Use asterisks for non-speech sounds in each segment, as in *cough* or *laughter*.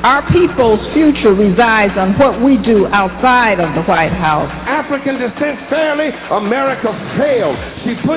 our people's future resides on what we do outside of the White House. African descent fairly, America failed. She put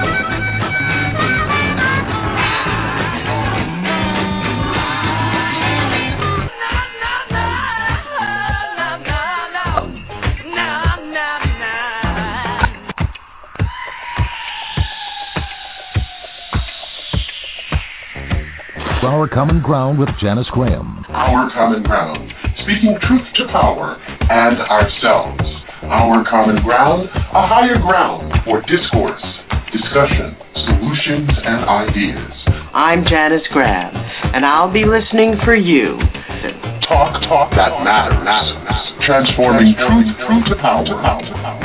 Our Common Ground with Janice Graham. Our common ground, speaking truth to power and ourselves. Our common ground, a higher ground for discourse, discussion, solutions, and ideas. I'm Janice Graham, and I'll be listening for you. Talk, talk that matters. Transforming truth, truth to power.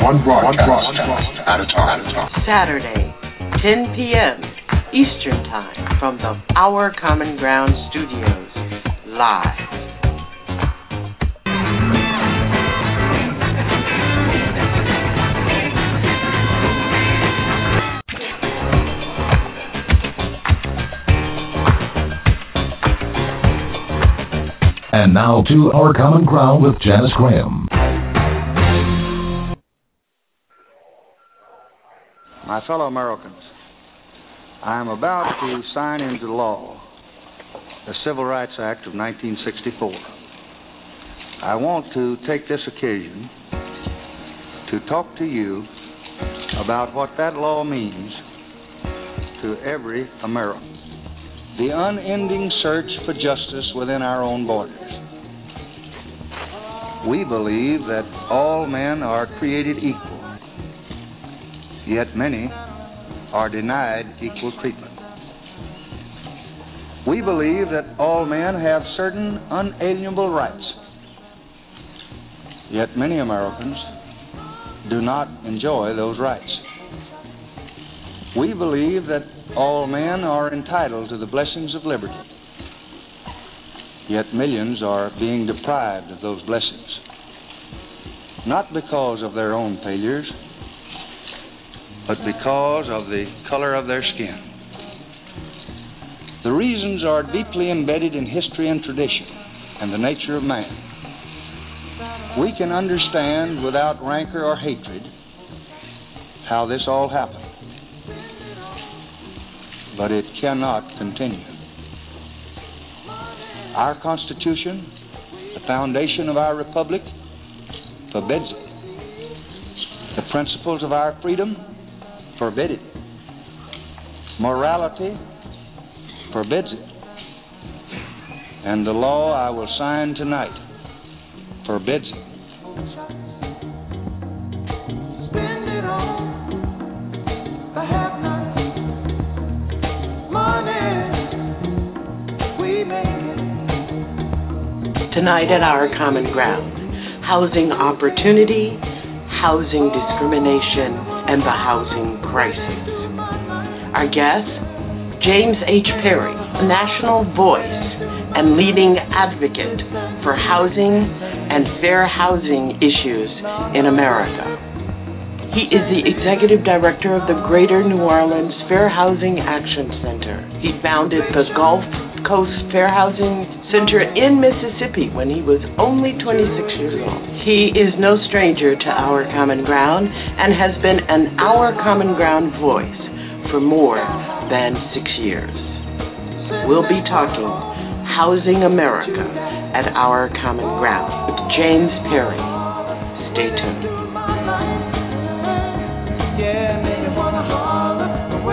One broadcast at a time. Saturday, 10 p.m. Eastern Time from the Our Common Ground Studios, live. And now to Our Common Ground with Janice Graham. My fellow Americans, I am about to sign into law the Civil Rights Act of 1964. I want to take this occasion to talk to you about what that law means to every American. The unending search for justice within our own borders. We believe that all men are created equal, yet many are denied equal treatment. We believe that all men have certain unalienable rights, yet many Americans do not enjoy those rights. We believe that all men are entitled to the blessings of liberty, yet millions are being deprived of those blessings, not because of their own failures but because of the color of their skin. The reasons are deeply embedded in history and tradition and the nature of man. We can understand without rancor or hatred how this all happened, but it cannot continue. Our Constitution, the foundation of our republic, forbids it. The principles of our freedom forbid it. Morality forbids it. And the law I will sign tonight forbids it. Tonight at Our Common Ground, housing opportunity, housing discrimination, and the housing crisis. Our guest, James H. Perry, a national voice and leading advocate for housing and fair housing issues in America. He is the executive director of the Greater New Orleans Fair Housing Action Center. He founded the Gulf Coast Fair Housing Center in Mississippi when he was only 26 years old. He is no stranger to Our Common Ground and has been an Our Common Ground voice for more than six years. We'll be talking Housing America at Our Common Ground with James Perry. Stay tuned.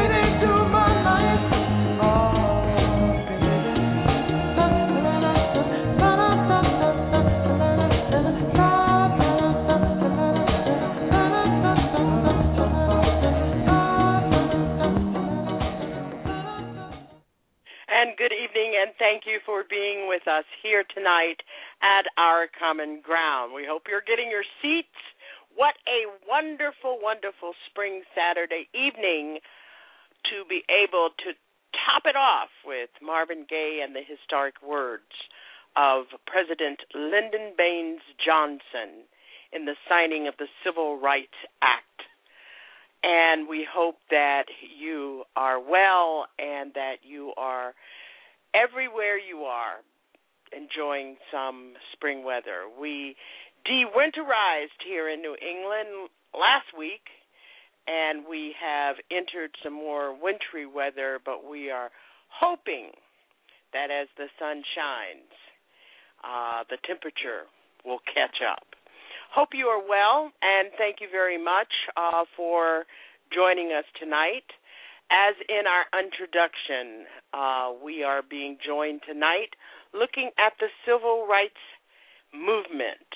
good and thank you for being with us here tonight at our common ground. We hope you're getting your seats. What a wonderful, wonderful spring Saturday evening to be able to top it off with Marvin Gaye and the historic words of President Lyndon Baines Johnson in the signing of the Civil Rights Act. And we hope that you are well and that you are everywhere you are enjoying some spring weather. We de-winterized here in New England last week, and we have entered some more wintry weather, but we are hoping that as the sun shines, uh, the temperature will catch up. Hope you are well, and thank you very much uh, for joining us tonight. As in our introduction, uh, we are being joined tonight looking at the civil rights movement.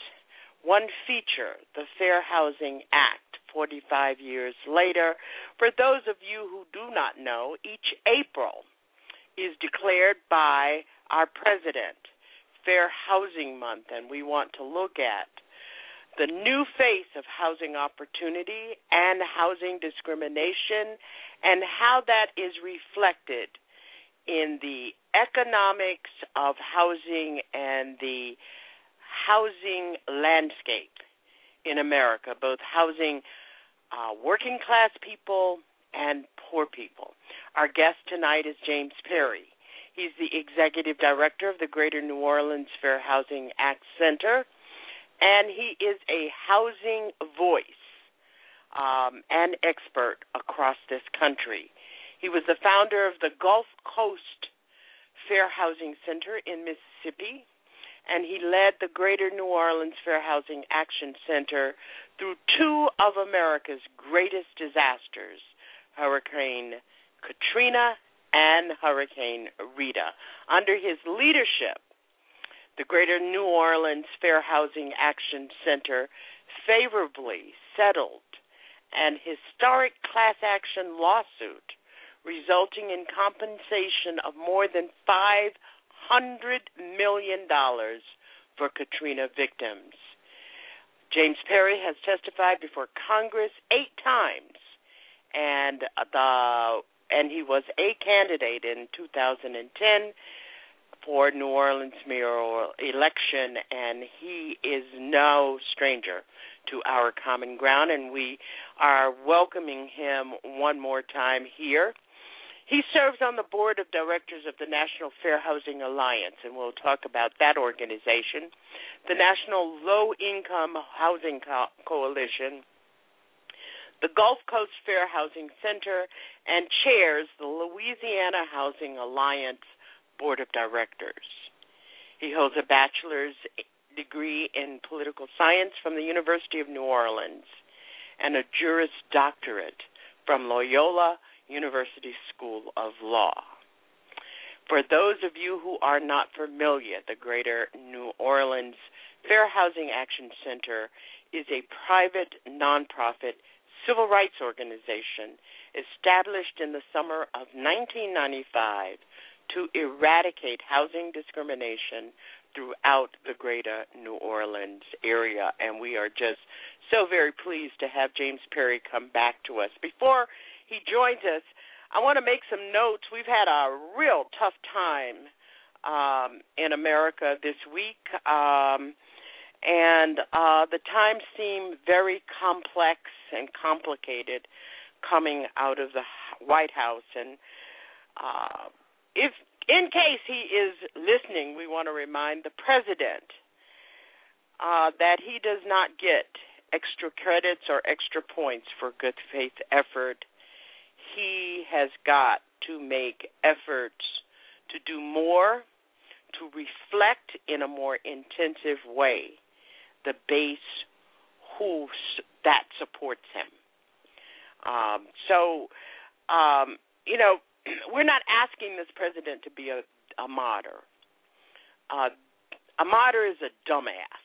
One feature, the Fair Housing Act, 45 years later. For those of you who do not know, each April is declared by our president Fair Housing Month, and we want to look at the new face of housing opportunity and housing discrimination and how that is reflected in the economics of housing and the housing landscape in America, both housing uh, working class people and poor people. Our guest tonight is James Perry. He's the executive director of the Greater New Orleans Fair Housing Act Center, and he is a housing voice um, and expert across this country. He was the founder of the Gulf Coast Fair Housing Center in Mississippi, and he led the Greater New Orleans Fair Housing Action Center through two of America's greatest disasters Hurricane Katrina and Hurricane Rita. Under his leadership, the Greater New Orleans Fair Housing Action Center favorably settled an historic class action lawsuit resulting in compensation of more than $500 million for Katrina victims. James Perry has testified before Congress eight times, and uh, the and he was a candidate in 2010 for New Orleans mayoral election, and he is no stranger to our common ground, and we are welcoming him one more time here. He serves on the board of directors of the National Fair Housing Alliance, and we'll talk about that organization, the National Low Income Housing Co- Coalition, the Gulf Coast Fair Housing Center, and chairs the Louisiana Housing Alliance Board of Directors. He holds a bachelor's degree in political science from the University of New Orleans and a Juris Doctorate from Loyola University School of Law. For those of you who are not familiar, the Greater New Orleans Fair Housing Action Center is a private nonprofit civil rights organization established in the summer of 1995 to eradicate housing discrimination throughout the greater New Orleans area. And we are just so very pleased to have James Perry come back to us. Before he joins us, I want to make some notes. We've had a real tough time um, in America this week, um, and uh, the times seem very complex and complicated coming out of the White House. And uh, if, in case he is listening, we want to remind the president uh, that he does not get extra credits or extra points for good faith effort. He has got to make efforts to do more, to reflect in a more intensive way the base who that supports him. Um, so, um, you know, we're not asking this president to be a, a martyr. Uh, a martyr is a dumbass.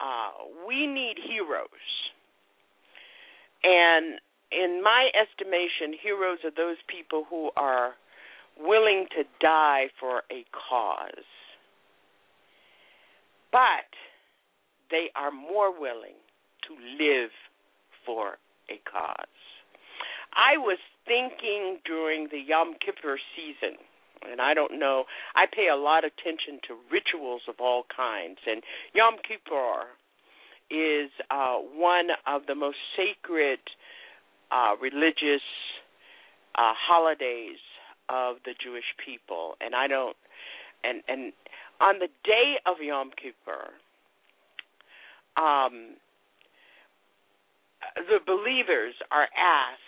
Uh, we need heroes. And in my estimation, heroes are those people who are willing to die for a cause. But they are more willing to live for a cause. I was thinking during the Yom Kippur season, and I don't know, I pay a lot of attention to rituals of all kinds, and Yom Kippur is uh, one of the most sacred uh, religious uh, holidays of the Jewish people, and I don't, and and on the day of Yom Kippur, um, the believers are asked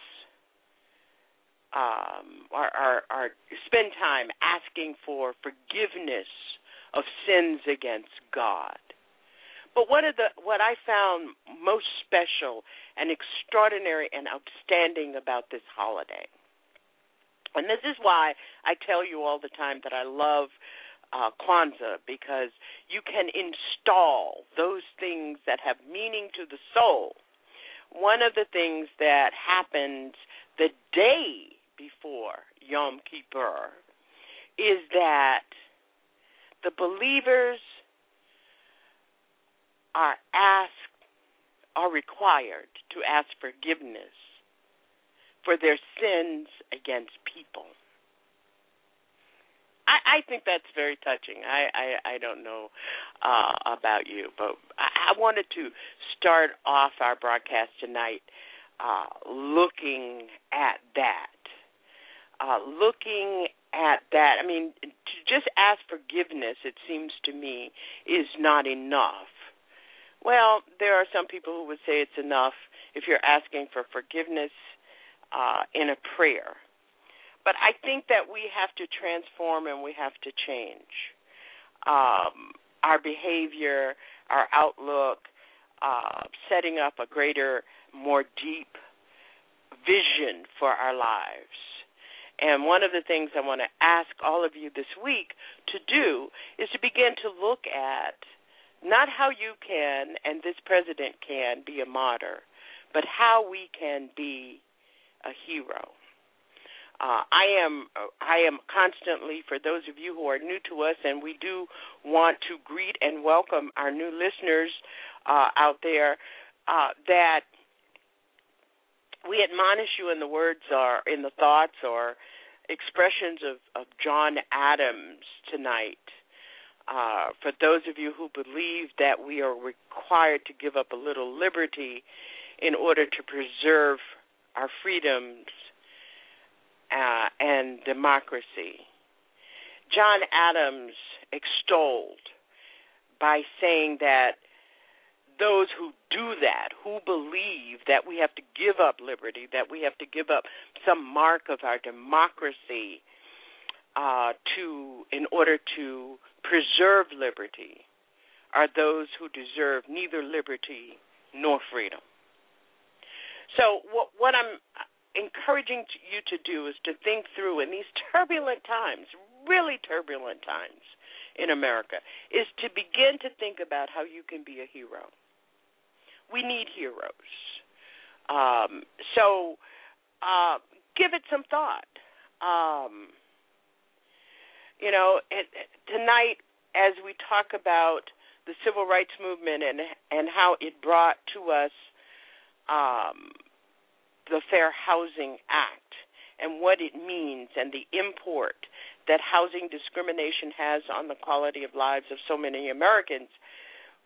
um, are, are, are spend time asking for forgiveness of sins against God. But what are the what I found most special and extraordinary and outstanding about this holiday, and this is why I tell you all the time that I love uh, Kwanzaa because you can install those things that have meaning to the soul. One of the things that happens the day before Yom Kippur is that the believers are asked, are required to ask forgiveness for their sins against people. I, I think that's very touching. I, I, I don't know uh, about you, but I, I wanted to start off our broadcast tonight uh, looking at that uh, looking at that, I mean, to just ask forgiveness, it seems to me, is not enough. Well, there are some people who would say it's enough if you're asking for forgiveness uh, in a prayer. But I think that we have to transform and we have to change um, our behavior, our outlook, uh, setting up a greater, more deep vision for our lives. And one of the things I want to ask all of you this week to do is to begin to look at not how you can and this president can be a martyr, but how we can be a hero. Uh, I am I am constantly for those of you who are new to us, and we do want to greet and welcome our new listeners uh, out there. Uh, that we admonish you in the words or in the thoughts or expressions of, of John Adams tonight. Uh, for those of you who believe that we are required to give up a little liberty in order to preserve our freedoms uh, and democracy. John Adams extolled by saying that those who do that, who believe that we have to give up liberty, that we have to give up some mark of our democracy uh, to in order to preserve liberty, are those who deserve neither liberty nor freedom. So what, what I'm encouraging you to do is to think through in these turbulent times, really turbulent times in America, is to begin to think about how you can be a hero we need heroes. Um, so uh, give it some thought. Um, you know, it, tonight as we talk about the civil rights movement and and how it brought to us um, the Fair Housing Act and what it means and the import that housing discrimination has on the quality of lives of so many Americans,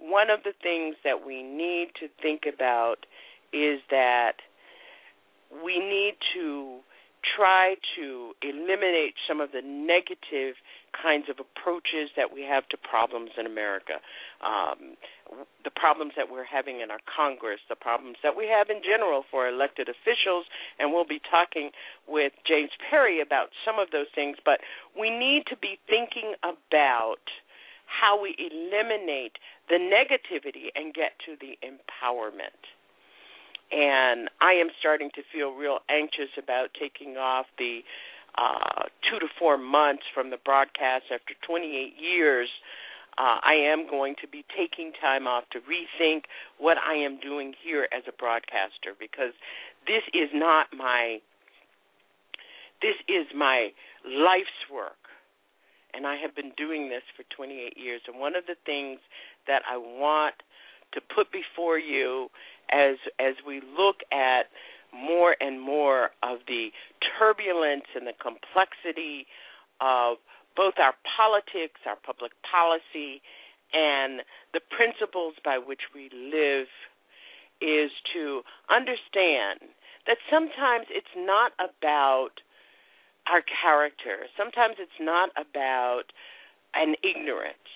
one of the things that we need to think about is that we need to try to eliminate some of the negative kinds of approaches that we have to problems in America. Um, the problems that we're having in our Congress, the problems that we have in general for elected officials, and we'll be talking with James Perry about some of those things, but we need to be thinking about how we eliminate the negativity and get to the empowerment. And I am starting to feel real anxious about taking off the uh, two to four months from the broadcast after 28 years. Uh, I am going to be taking time off to rethink what I am doing here as a broadcaster because this is not my this is my life's work. And I have been doing this for 28 years. And one of the things that I want to put before you as as we look at more and more of the turbulence and the complexity of both our politics, our public policy, and the principles by which we live is to understand that sometimes it's not about our character. Sometimes it's not about an ignorance.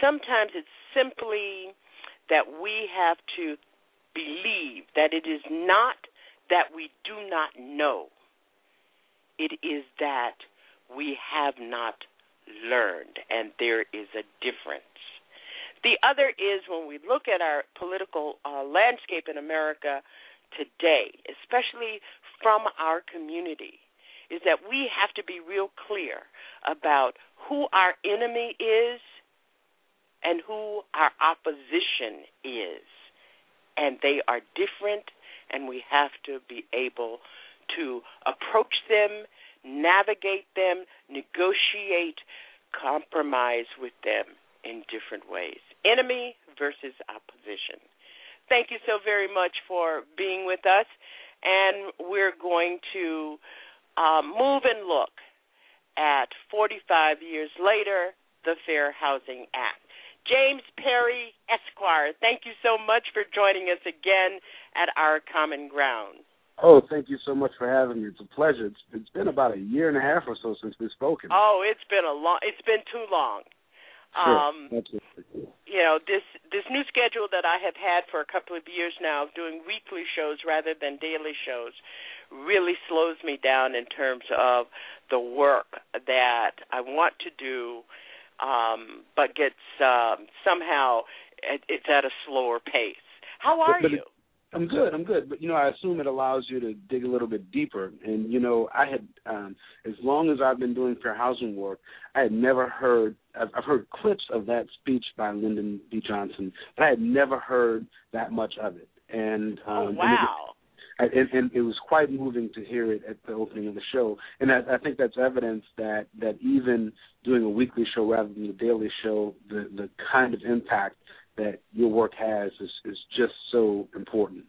Sometimes it's simply that we have to believe that it is not that we do not know, it is that we have not learned, and there is a difference. The other is when we look at our political uh, landscape in America today, especially from our community, is that we have to be real clear about who our enemy is and who our opposition is and they are different, and we have to be able to approach them, navigate them, negotiate, compromise with them in different ways. Enemy versus opposition. Thank you so very much for being with us, and we're going to uh, move and look at 45 years later, the Fair Housing Act. James Perry Esquire, thank you so much for joining us again at our common ground. Oh, thank you so much for having me. It's a pleasure. It's, it's been about a year and a half or so since we've spoken. Oh, it's been a long. It's been too long. Sure. Um, you know this this new schedule that I have had for a couple of years now, doing weekly shows rather than daily shows, really slows me down in terms of the work that I want to do um, but gets um, somehow it's at a slower pace. How are but, but you? It, I'm good. I'm good. But you know, I assume it allows you to dig a little bit deeper. And you know, I had um, as long as I've been doing fair housing work, I had never heard. I've, I've heard clips of that speech by Lyndon B. Johnson, but I had never heard that much of it. And oh, um, oh wow. And it, and, and it was quite moving to hear it at the opening of the show, and I, I think that's evidence that that even doing a weekly show rather than a daily show, the the kind of impact that your work has is is just so important.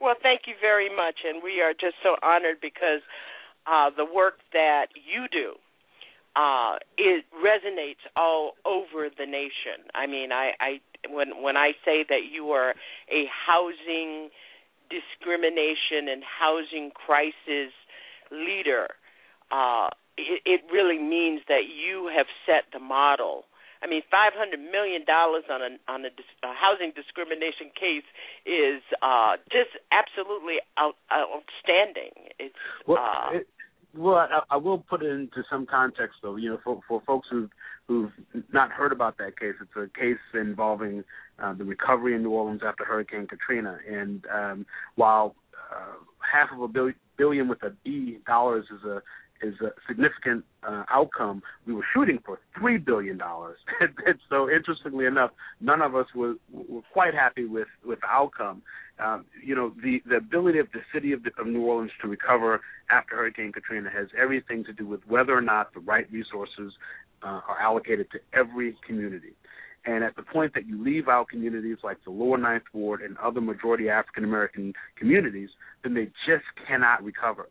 Well, thank you very much, and we are just so honored because uh, the work that you do uh, it resonates all over the nation. I mean, I, I when when I say that you are a housing discrimination and housing crisis leader, uh, it, it really means that you have set the model. I mean, five hundred million dollars on a on a, a housing discrimination case is uh, just absolutely out, outstanding. It's well, uh, it, well, I, I will put it into some context, though. You know, for for folks who who've not heard about that case, it's a case involving uh, the recovery in New Orleans after Hurricane Katrina, and um, while uh, half of a billion, billion with a B dollars is a is a significant uh, outcome. We were shooting for three billion dollars, *laughs* and so interestingly enough, none of us were, were quite happy with with the outcome. Um, you know, the the ability of the city of, the, of New Orleans to recover after Hurricane Katrina has everything to do with whether or not the right resources uh, are allocated to every community. And at the point that you leave out communities like the Lower Ninth Ward and other majority African American communities, then they just cannot recover.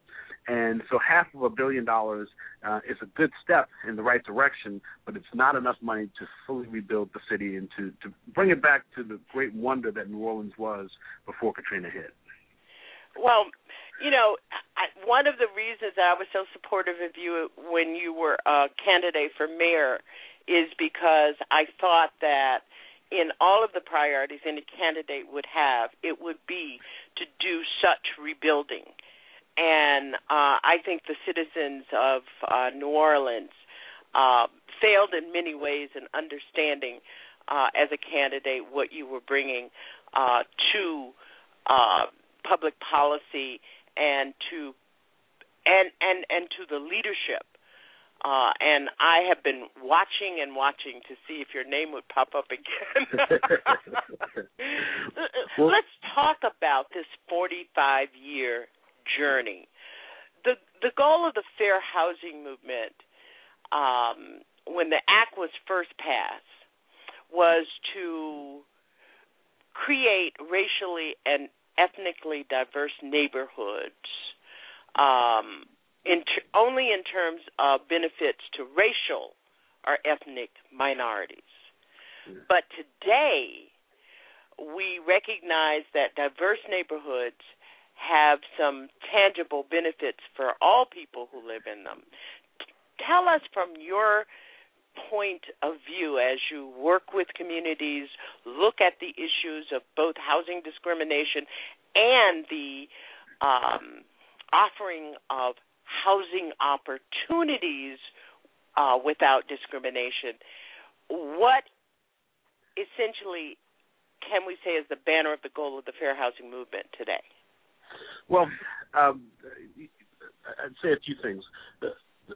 And so half of a billion dollars uh, is a good step in the right direction, but it's not enough money to fully rebuild the city and to, to bring it back to the great wonder that New Orleans was before Katrina hit. Well, you know, I, one of the reasons that I was so supportive of you when you were a candidate for mayor is because I thought that in all of the priorities any candidate would have, it would be to do such rebuilding. And uh, I think the citizens of uh, New Orleans uh, failed in many ways in understanding uh, as a candidate what you were bringing uh, to uh, public policy and to and and and to the leadership. Uh, and I have been watching and watching to see if your name would pop up again. *laughs* *laughs* Let's talk about this 45 year journey. The the goal of the fair housing movement um, when the act was first passed was to create racially and ethnically diverse neighborhoods um, in ter- only in terms of benefits to racial or ethnic minorities. But today, we recognize that diverse neighborhoods have some tangible benefits for all people who live in them. Tell us from your point of view as you work with communities, look at the issues of both housing discrimination and the um, offering of housing opportunities uh, without discrimination. What essentially can we say is the banner of the goal of the fair housing movement today? Well, um, I'd say a few things.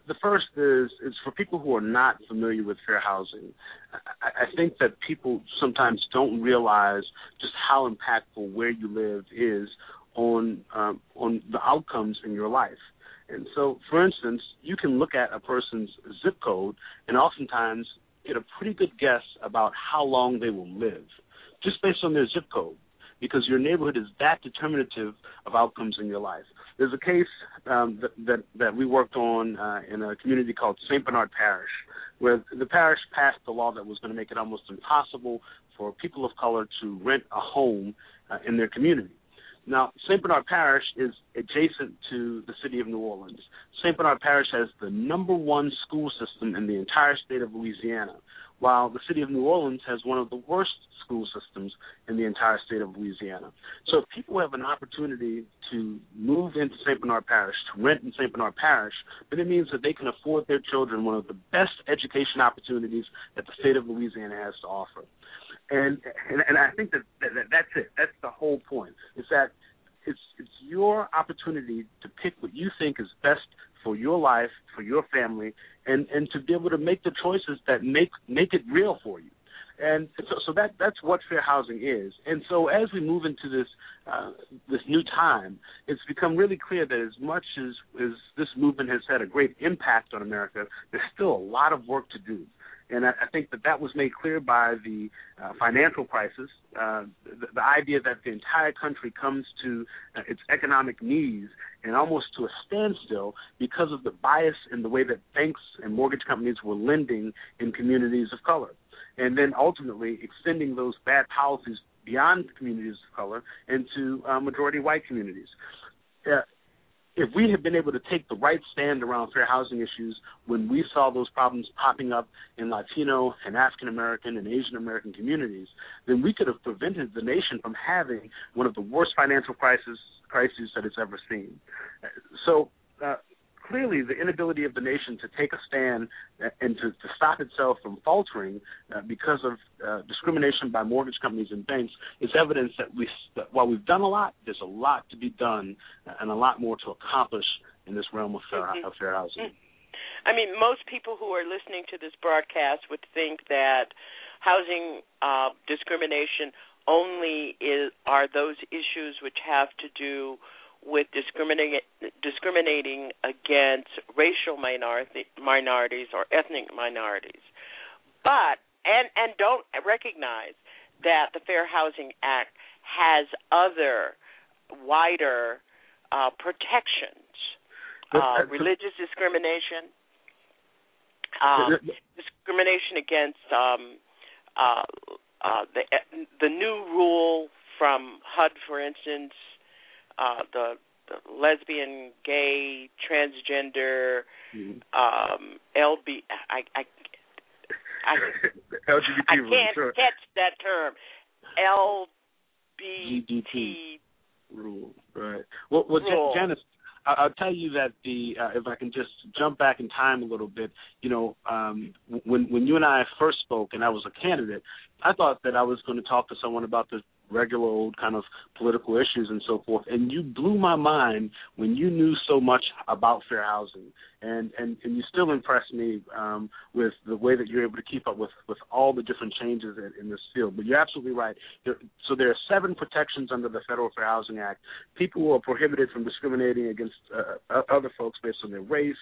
The, first is is for people who are not familiar with fair housing. I, I think that people sometimes don't realize just how impactful where you live is on um, on the outcomes in your life. And so, for instance, you can look at a person's zip code and oftentimes get a pretty good guess about how long they will live just based on their zip code because your neighborhood is that determinative of outcomes in your life. There's a case um, that, that, that we worked on uh, in a community called St. Bernard Parish, where the parish passed a law that was going to make it almost impossible for people of color to rent a home uh, in their community. Now, St. Bernard Parish is adjacent to the city of New Orleans. St. Bernard Parish has the number one school system in the entire state of Louisiana, while the city of New Orleans has one of the worst school systems in the entire state of Louisiana. So if people have an opportunity to move into St. Bernard Parish, to rent in St. Bernard Parish, then it means that they can afford their children one of the best education opportunities that the state of Louisiana has to offer and and, and I think that, that, that that's it. That's the whole point. Is that it's it's your opportunity to pick what you think is best for your life, for your family, and and to be able to make the choices that make make it real for you. And so, so that that's what fair housing is. And so as we move into this uh, this new time, it's become really clear that as much as as this movement has had a great impact on America, there's still a lot of work to do. And I, I think that that was made clear by the uh, financial crisis, uh, the, the idea that the entire country comes to uh, its economic knees and almost to a standstill because of the bias in the way that banks and mortgage companies were lending in communities of color. And then ultimately extending those bad policies beyond communities of color into uh, majority white communities. Uh, if we had been able to take the right stand around fair housing issues when we saw those problems popping up in Latino and African American and Asian American communities, then we could have prevented the nation from having one of the worst financial crises crises that it's ever seen. So uh, clearly the inability of the nation to take a stand and to, to stop itself from faltering uh, because of uh, discrimination by mortgage companies and banks is evidence that we, that while we've done a lot, there's a lot to be done and a lot more to accomplish in this realm of fair, mm-hmm. of fair housing. I mean, most people who are listening to this broadcast would think that housing uh, discrimination only is are those issues which have to do with discriminating discriminating against racial minority, minorities or ethnic minorities, but and and don't recognize that the Fair Housing Act has other wider uh, protections uh, religious discrimination, um, discrimination against um, uh, uh, the the new rule from HUD, for instance, uh, the, the lesbian, gay, transgender, mm-hmm. um, LB. I I I, *laughs* LGBT I can't sure. catch that term. LGBT rule, right? Well, well, rule. Janice, I'll tell you that the uh, if I can just jump back in time a little bit, you know, um, when when you and I first spoke, and I was a candidate, I thought that I was going to talk to someone about the regular old kind of political issues and so forth. And you blew my mind when you knew so much about fair housing, and and and you still impress me um, with the way that you're able to keep up with with all the different changes in, in this field. But you're absolutely right. There, so there are seven protections under the Federal Fair Housing Act. People are prohibited from discriminating against uh, other folks based on their race,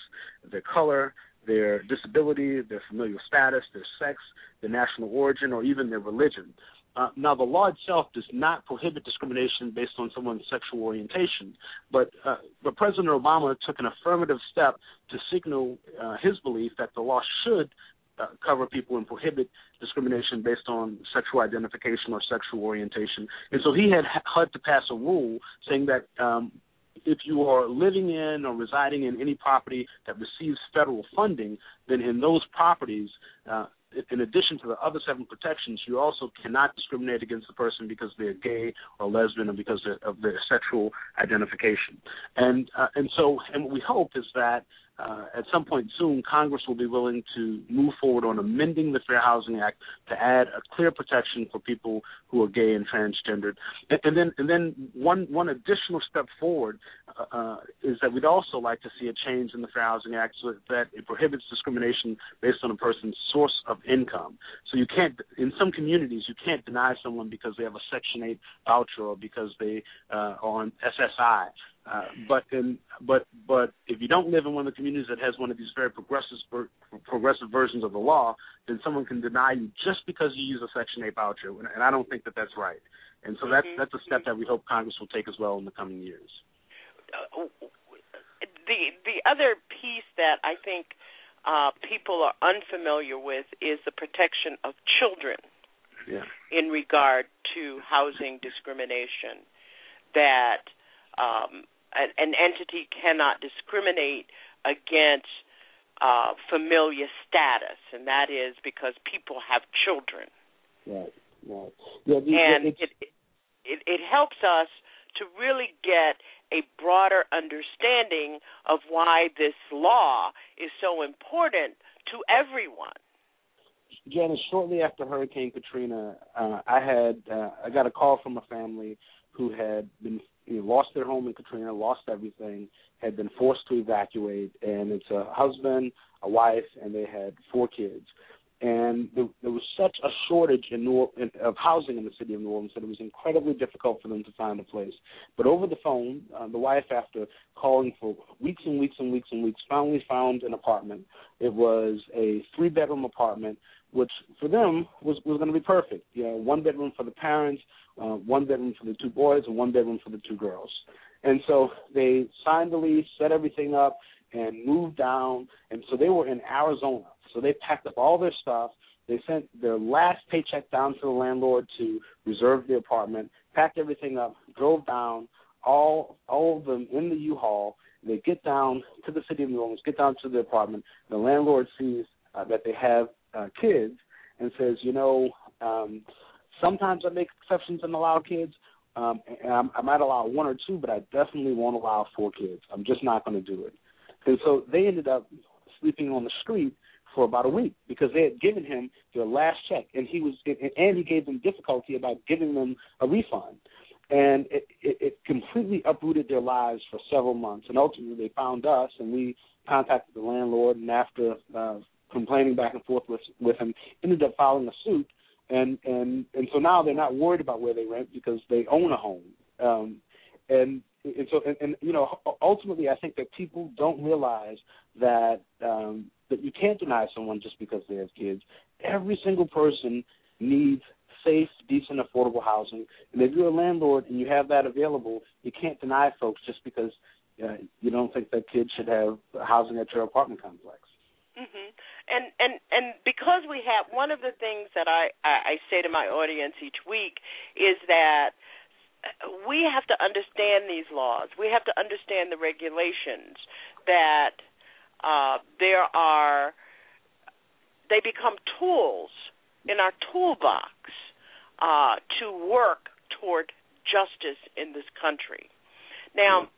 their color, their disability, their familial status, their sex, their national origin, or even their religion. Uh, now, the law itself does not prohibit discrimination based on someone's sexual orientation, but uh, but President Obama took an affirmative step to signal uh, his belief that the law should uh, cover people and prohibit discrimination based on sexual identification or sexual orientation. And so he had had to pass a rule saying that um, if you are living in or residing in any property that receives federal funding, then in those properties, uh, in addition to the other seven protections, you also cannot discriminate against the person because they're gay or lesbian or because of their sexual identification. And uh, and so, and what we hope is that uh, at some point soon, Congress will be willing to move forward on amending the Fair Housing Act to add a clear protection for people who are gay and transgendered. And, and then, and then one one additional step forward uh, uh, is that we'd also like to see a change in the Fair Housing Act so that it prohibits discrimination based on a person's source of income. So you can't, in some communities, you can't deny someone because they have a Section 8 voucher or because they uh, are on SSI. Uh, but in, but but if you don't live in one of the communities that has one of these very progressive progressive versions of the law, then someone can deny you just because you use a Section 8 voucher, and I don't think that that's right. And so that's mm-hmm. that's a step that we hope Congress will take as well in the coming years. Uh, the the other piece that I think uh, people are unfamiliar with is the protection of children yeah. in regard to housing discrimination. That um, an, an entity cannot discriminate against uh, familial status, and that is because people have children. Right, right. Yeah, and it, it it helps us to really get a broader understanding of why this law is so important to everyone. Janice, shortly after Hurricane Katrina, uh, I had uh, I got a call from a family who had been you know, lost their home in Katrina, lost everything, had been forced to evacuate, and it's a husband, a wife, and they had four kids. And there, there was such a shortage in New, in, of housing in the city of New Orleans that it was incredibly difficult for them to find a place. But over the phone, uh, the wife, after calling for weeks and weeks and weeks and weeks, finally found an apartment. It was a three-bedroom apartment, which for them was was going to be perfect. You know, one bedroom for the parents, uh, one bedroom for the two boys and one bedroom for the two girls. And so they signed the lease, set everything up, and moved down. And so they were in Arizona. So they packed up all their stuff. They sent their last paycheck down to the landlord to reserve the apartment, packed everything up, drove down, all all of them in the U-Haul. They get down to the city of New Orleans, get down to the apartment. The landlord sees uh, that they have uh, kids and says, you know, um, Sometimes I make exceptions and allow kids, um, and I, I might allow one or two, but I definitely won't allow four kids. I'm just not going to do it. And so they ended up sleeping on the street for about a week because they had given him their last check, and he was and he gave them difficulty about giving them a refund, and it, it, it completely uprooted their lives for several months. And ultimately, they found us, and we contacted the landlord, and after uh, complaining back and forth with with him, ended up filing a suit and and and so now they're not worried about where they rent because they own a home um and and so and, and you know ultimately i think that people don't realize that um that you can't deny someone just because they have kids every single person needs safe decent affordable housing and if you're a landlord and you have that available you can't deny folks just because uh, you don't think that kids should have housing at your apartment complex. Mm-hmm. And and and because we have one of the things that I, I say to my audience each week is that we have to understand these laws. We have to understand the regulations that uh, there are. They become tools in our toolbox uh, to work toward justice in this country. Now,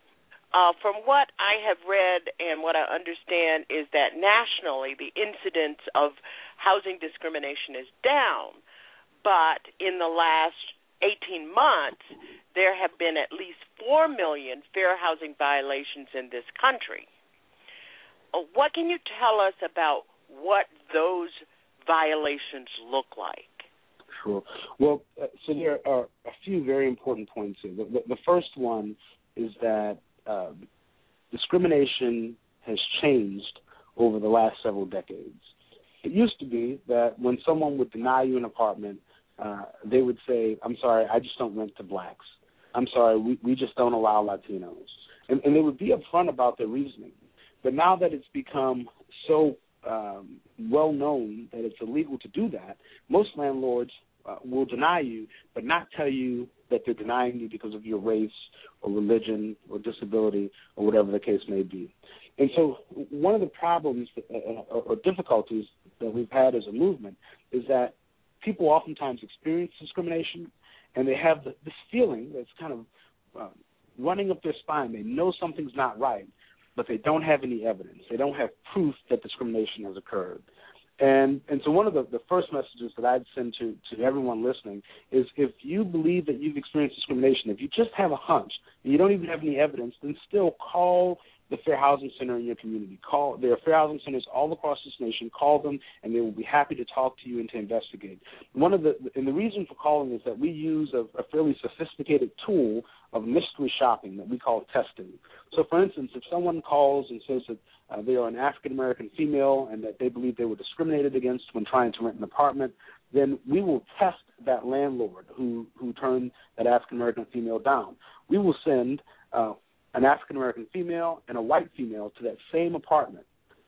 uh, from what I have read and what I understand is that nationally the incidence of housing discrimination is down, but in the last 18 months there have been at least 4 million fair housing violations in this country. Uh, what can you tell us about what those violations look like? Sure. Well, uh, so there are a few very important points here. The, the, the first one is that uh, discrimination has changed over the last several decades. It used to be that when someone would deny you an apartment, uh, they would say, "I'm sorry, I just don't rent to blacks. I'm sorry, we we just don't allow Latinos," and, and they would be upfront about their reasoning. But now that it's become so um, well known that it's illegal to do that, most landlords uh, will deny you, but not tell you that they're denying you because of your race or religion or disability or whatever the case may be. And so, one of the problems uh, or difficulties that we've had as a movement is that people oftentimes experience discrimination and they have this feeling that's kind of uh, running up their spine. They know something's not right, but they don't have any evidence. They don't have proof that discrimination has occurred. And and so one of the, the first messages that I'd send to, to everyone listening is if you believe that you've experienced discrimination, if you just have a hunch and you don't even have any evidence, then still call the Fair Housing Center in your community. Call there are Fair Housing Centers all across this nation. Call them, and they will be happy to talk to you and to investigate. One of the and the reason for calling is that we use a, a fairly sophisticated tool of mystery shopping that we call testing. So, for instance, if someone calls and says that uh, they are an African American female and that they believe they were discriminated against when trying to rent an apartment, then we will test that landlord who who turned that African American female down. We will send uh, an African American female and a white female to that same apartment,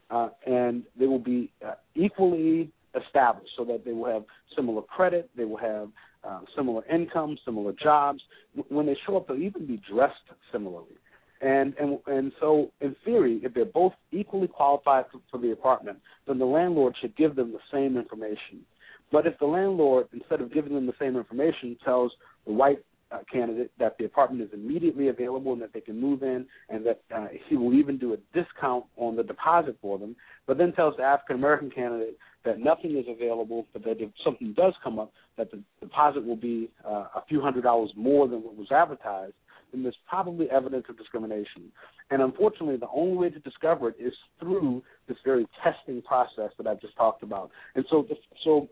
uh, and they will be uh, equally established so that they will have similar credit, they will have uh, similar income, similar jobs. When they show up, they'll even be dressed similarly. And and and so, in theory, if they're both equally qualified for, for the apartment, then the landlord should give them the same information. But if the landlord, instead of giving them the same information, tells the white uh, candidate that the apartment is immediately available and that they can move in, and that uh, he will even do a discount on the deposit for them, but then tells the African American candidate that nothing is available, but that if something does come up, that the deposit will be uh, a few hundred dollars more than what was advertised, then there's probably evidence of discrimination. And unfortunately, the only way to discover it is through this very testing process that I've just talked about. And so, so,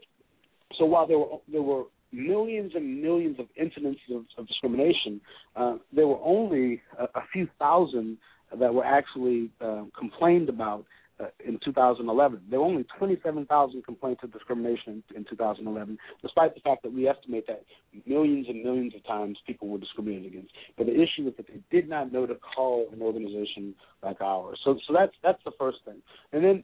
so while there were there were millions and millions of incidents of, of discrimination, uh, there were only a, a, few thousand that were actually uh, complained about uh, in 2011. There were only 27,000 complaints of discrimination in, in 2011, despite the fact that we estimate that millions and millions of times people were discriminated against. But the issue is that they did not know to call an organization like ours. So, so that's that's the first thing. And then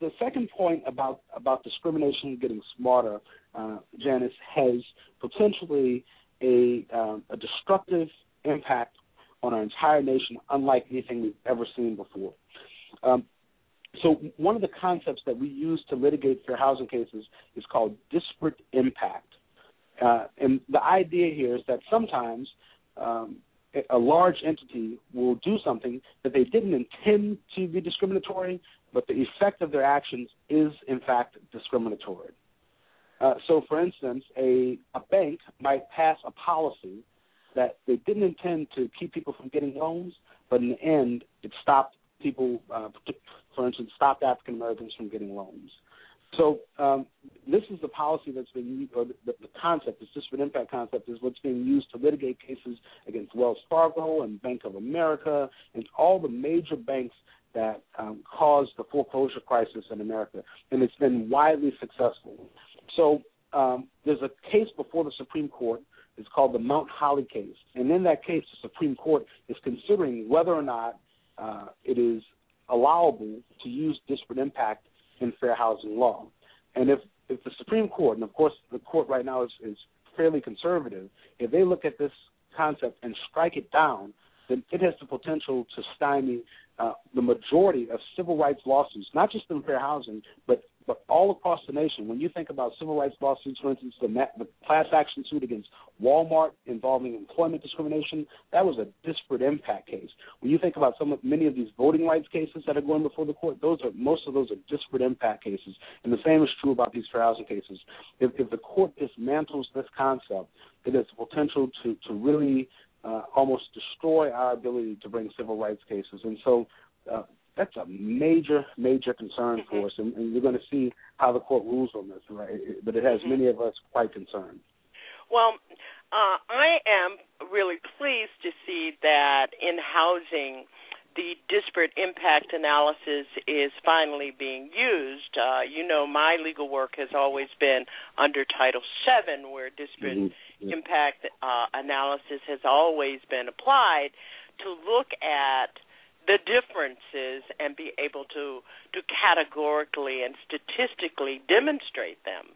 the second point about about discrimination getting smarter, uh, Janice, has potentially a um, a destructive impact on our entire nation, unlike anything we've ever seen before. Um, so one of the concepts that we use to litigate fair housing cases is called disparate impact, uh, and the idea here is that sometimes um, a large entity will do something that they didn't intend to be discriminatory, but the effect of their actions is in fact discriminatory. Uh, so, for instance, a, a bank might pass a policy that they didn't intend to keep people from getting loans, but in the end, it stopped people, uh, for instance, stopped African Americans from getting loans. So um, this is the policy that's been or the, the concept, this disparate impact concept, is what's being used to litigate cases against Wells Fargo and Bank of America and all the major banks that um, caused the foreclosure crisis in America, and it's been widely successful. So um, there's a case before the Supreme Court. It's called the Mount Holly case, and in that case, the Supreme Court is considering whether or not uh, it is allowable to use disparate impact in fair housing law. And if if the Supreme Court, and of course the court right now is, is fairly conservative, if they look at this concept and strike it down, then it has the potential to stymie uh, the majority of civil rights lawsuits, not just in fair housing, but but all across the nation. When you think about civil rights lawsuits, for instance, the, the class action suit against Walmart involving employment discrimination, that was a disparate impact case. When you think about some of many of these voting rights cases that are going before the court, those are most of those are disparate impact cases, and the same is true about these fair housing cases. If, if the court dismantles this concept, it has the potential to to really uh, almost destroy our ability to bring civil rights cases. And so uh, that's a major, major concern for us, and, and you're going to see how the court rules on this, right? But it has mm-hmm. many of us quite concerned. Well, uh, I am really pleased to see that in housing, the disparate impact analysis is finally being used. Uh, you know, my legal work has always been under Title VII, where disparate mm-hmm. impact uh, analysis has always been applied to look at the differences and be able to to categorically and statistically demonstrate them.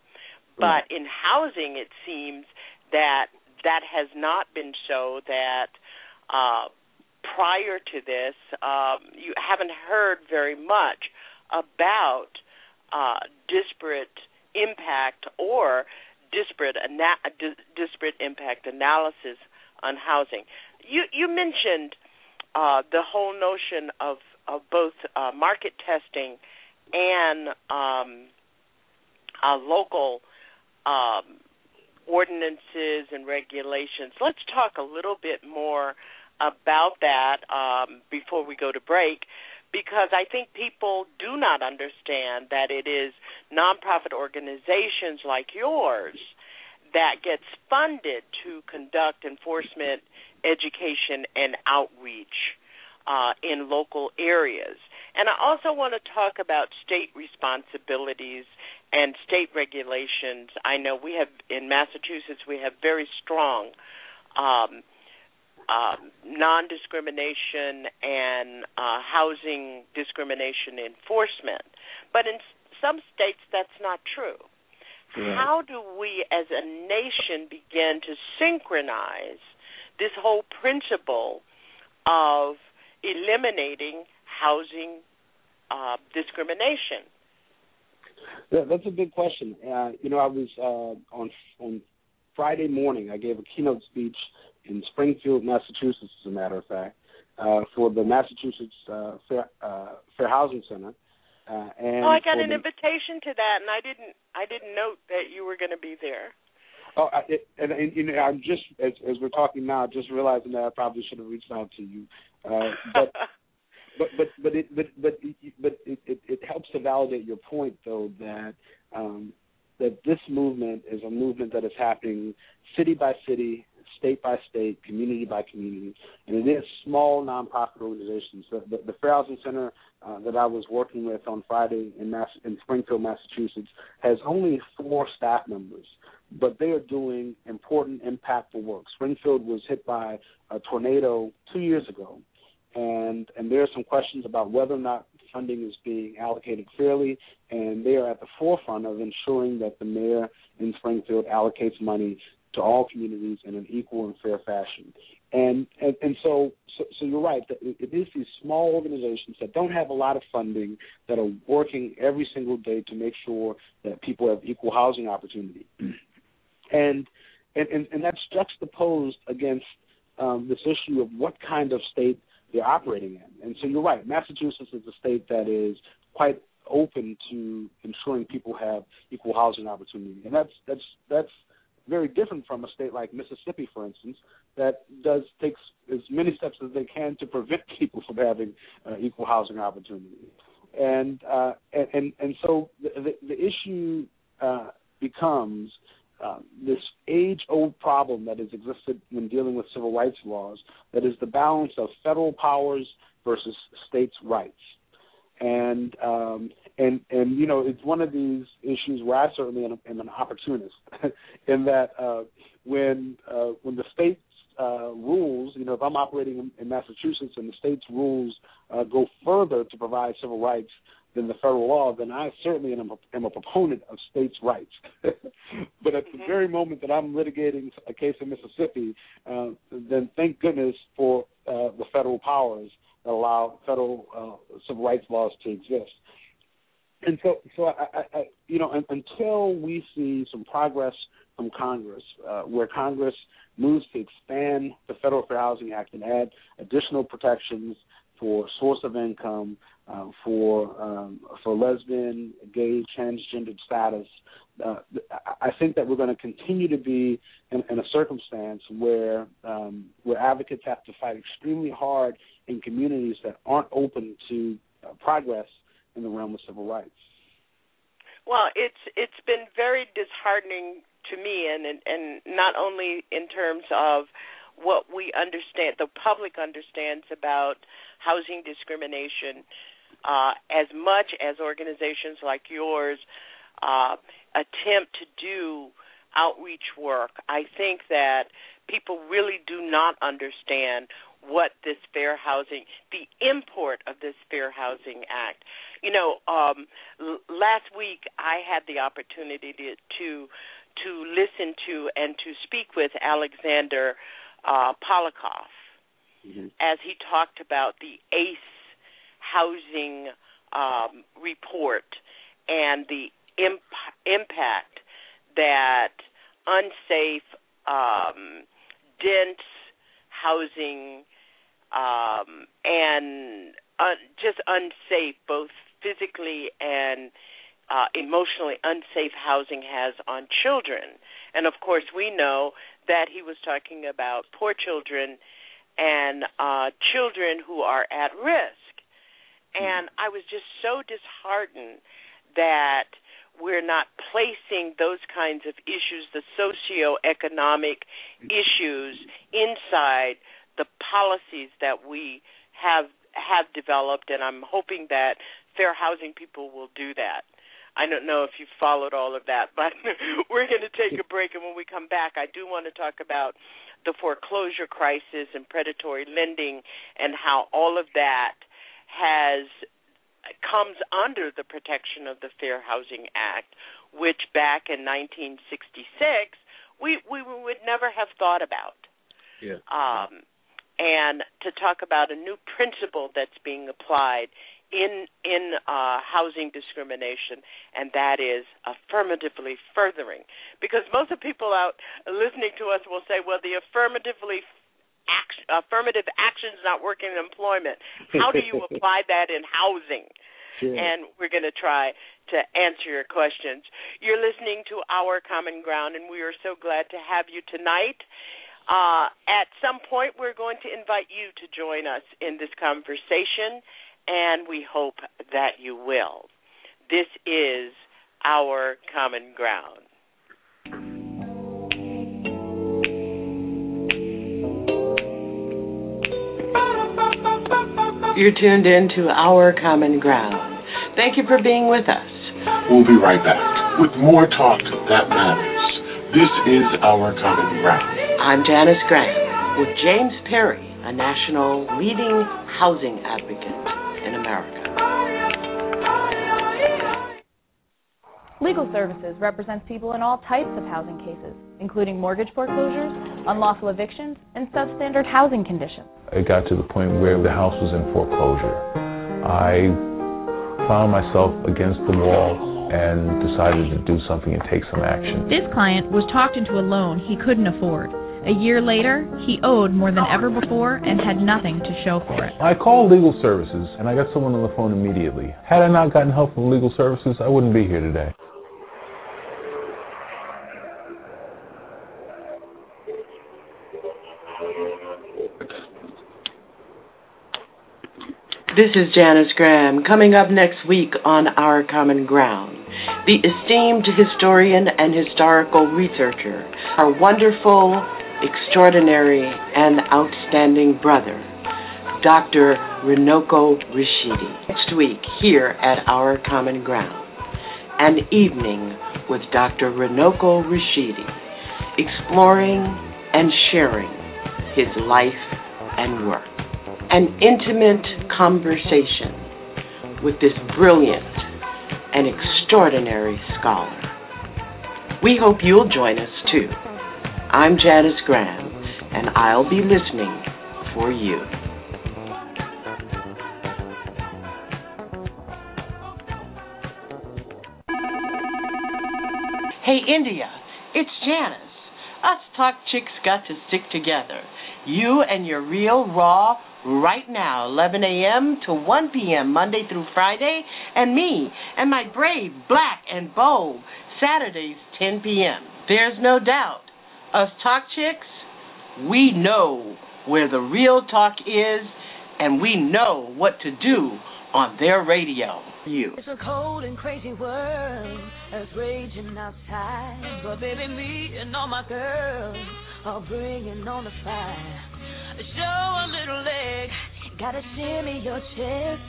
But in housing, it seems that that has not been so. That uh, prior to this, um, you haven't heard very much about uh, disparate impact or disparate ana- disparate impact analysis on housing. You you mentioned uh, the whole notion of of both uh, market testing and um, uh, local um, ordinances and regulations. Let's talk a little bit more about that um, before we go to break. Because I think people do not understand that it is nonprofit organizations like yours that gets funded to conduct enforcement education and outreach uh, in local areas. And I also want to talk about state responsibilities and state regulations. I know we have in Massachusetts we have very strong um, um, non-discrimination and uh, housing discrimination enforcement, but in some states that's not true. How do we, as a nation, begin to synchronize this whole principle of eliminating housing uh, discrimination? Yeah, that's a big question. Uh, you know, I was uh, on on Friday morning. I gave a keynote speech in Springfield, Massachusetts, as a matter of fact, uh, for the Massachusetts uh, Fair, uh, Fair Housing Center. Uh, and oh, I got an the, invitation to that, and I didn't. I didn't note that you were going to be there. Oh, I, it, and, and you know, I'm just as as we're talking now, just realizing that I probably should have reached out to you. Uh, but *laughs* but but but it but but but it, it, it helps to validate your point though that um, that this movement is a movement that is happening city by city, state by state, community by community, and it is small nonprofit organizations. The, the, the Fair Housing Center uh, that I was working with on Friday in, Mass- in Springfield, Massachusetts, has only four staff members but they are doing important, impactful work. Springfield was hit by a tornado two years ago, and and there are some questions about whether or not funding is being allocated fairly, and they are at the forefront of ensuring that the mayor in Springfield allocates money to all communities in an equal and fair fashion. And and, and so, so so you're right. It is these small organizations that don't have a lot of funding that are working every single day to make sure that people have equal housing opportunity and and and, and that's juxtaposed against um, this issue of what kind of state they're operating in. And so you're right, Massachusetts is a state that is quite open to ensuring people have equal housing opportunity, and that's that's that's very different from a state like Mississippi, for instance, that does takes as many steps as they can to prevent *laughs* people from having uh, equal housing opportunity. And uh, and, and so the the, the issue uh, becomes um, this age-old problem that has existed when dealing with civil rights laws, that is the balance of federal powers versus states' rights. And um, and and you know it's one of these issues where I certainly am, am an opportunist, *laughs* in that uh, when uh, when the states uh, rules, you know, if I'm operating in, in Massachusetts and the state's rules uh, go further to provide civil rights than the federal law, then I certainly am a, am a proponent of states' rights. *laughs* but at the Mm-hmm. very moment that I'm litigating a case in Mississippi, uh, then thank goodness for uh, the federal powers that allow federal uh, civil rights laws to exist. And so, so I, I, I you know, un, until we see some progress from Congress, uh, where Congress moves to expand the Federal Fair Housing Act and add additional protections for source of income, uh, for um, for lesbian, gay, transgendered status. Uh, I think that we're going to continue to be in, in a circumstance where um, where advocates have to fight extremely hard in communities that aren't open to uh, progress in the realm of civil rights. Well, it's it's been very disheartening to me, and and, and not only in terms of what we understand, the public understands about housing discrimination, uh, as much as organizations like yours uh, attempt to do outreach work. I think that people really do not understand what this fair housing, the import of this Fair Housing Act. You know, um, l- last week I had the opportunity to, to to listen to and to speak with Alexander uh, Polikoff mm-hmm. as he talked about the ACE housing um, report and the imp- impact that unsafe, um, dense housing um, and uh, just unsafe, both physically and uh, emotionally unsafe housing has on children. And of course, we know that he was talking about poor children and uh, children who are at risk. And I was just so disheartened that we're not placing those kinds of issues, the socioeconomic issues, inside the policies that we have have developed. And I'm hoping that fair housing people will do that. I don't know if you've followed all of that, *laughs* but we're going to take a break, and when we come back, I do want to talk about the foreclosure crisis and predatory lending and how all of that has comes under the protection of the Fair Housing Act, which back in 1966 we we would never have thought about. Yeah. Um, and to talk about a new principle that's being applied in in uh, housing discrimination, and that is affirmatively furthering. Because most of the people out listening to us will say, "Well, the affirmatively action, affirmative actions not working in employment. How do you *laughs* apply that in housing?" Sure. And we're going to try to answer your questions. You're listening to Our Common Ground, and we are so glad to have you tonight. Uh, at some point, we're going to invite you to join us in this conversation and we hope that you will. This is our common ground. You're tuned in to Our Common Ground. Thank you for being with us. We'll be right back with more talk that matters. This is Our Common Ground. I'm Janice Graham with James Perry, a national leading housing advocate in America. Legal Services represents people in all types of housing cases, including mortgage foreclosures, unlawful evictions, and substandard housing conditions. It got to the point where the house was in foreclosure. I found myself against the wall and decided to do something and take some action. This client was talked into a loan he couldn't afford. A year later, he owed more than ever before and had nothing to show for it. I called legal services and I got someone on the phone immediately. Had I not gotten help from legal services, I wouldn't be here today. This is Janice Graham. Coming up next week on Our Common Ground, the esteemed historian and historical researcher, our wonderful, extraordinary, and outstanding brother, Dr. Runoko Rashidi. Next week, here at Our Common Ground, an evening with Dr. Runoko Rashidi, exploring and sharing his life and work. An intimate conversation with this brilliant and extraordinary scholar. We hope you'll join us too. I'm Janice Graham, and I'll be listening for you. Hey, India, it's Janice. Us talk chicks got to stick together. You and your real raw right now, 11 a.m. to 1 p.m. Monday through Friday, and me and my brave, black, and bold Saturdays, 10 p.m. There's no doubt. Us talk chicks, we know where the real talk is, and we know what to do on their radio. You. It's a cold and crazy world that's raging outside. But baby, me and all my girls are bringing on the fire. Show a little leg, gotta shimmy your chest.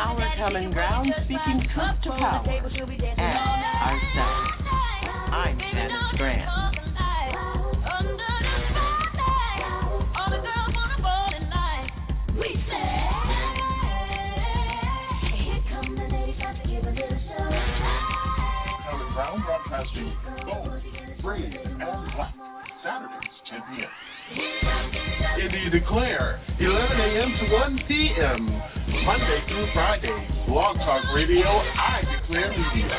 Our common ground, speaking truth to power and ourselves. I'm Janice Graham. Common Ground Broadcasting, bold, brave, and black. Saturdays, 10 p.m. India Declare, 11 a.m. to 1 p.m. Monday through Friday. Blog Talk Radio, I Declare Media.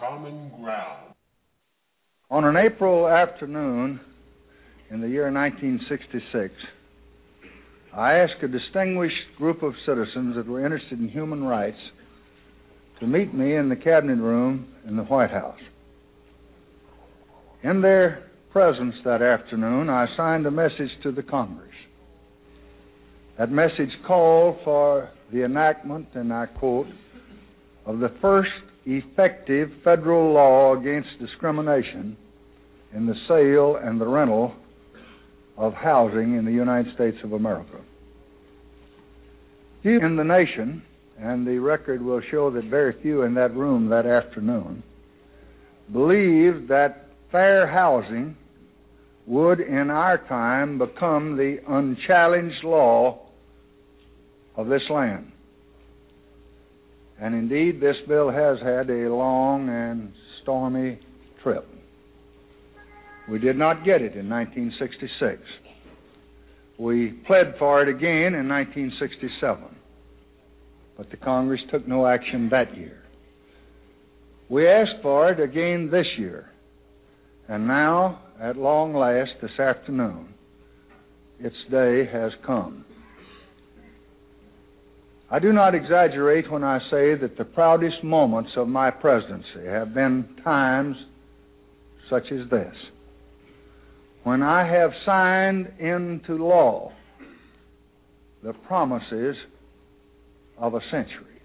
Common Ground. On an April afternoon in the year 1966, I asked a distinguished group of citizens that were interested in human rights to meet me in the cabinet room in the White House. In their presence that afternoon, I signed a message to the Congress. That message called for the enactment, and I quote, of the first effective federal law against discrimination in the sale and the rental of housing in the United States of America. Few in the nation, and the record will show that very few in that room that afternoon, believed that fair housing would in our time become the unchallenged law of this land. And indeed, this bill has had a long and stormy trip. We did not get it in 1966. We pled for it again in 1967, but the Congress took no action that year. We asked for it again this year, and now, at long last, this afternoon, its day has come. I do not exaggerate when I say that the proudest moments of my presidency have been times such as this when I have signed into law the promises of a century.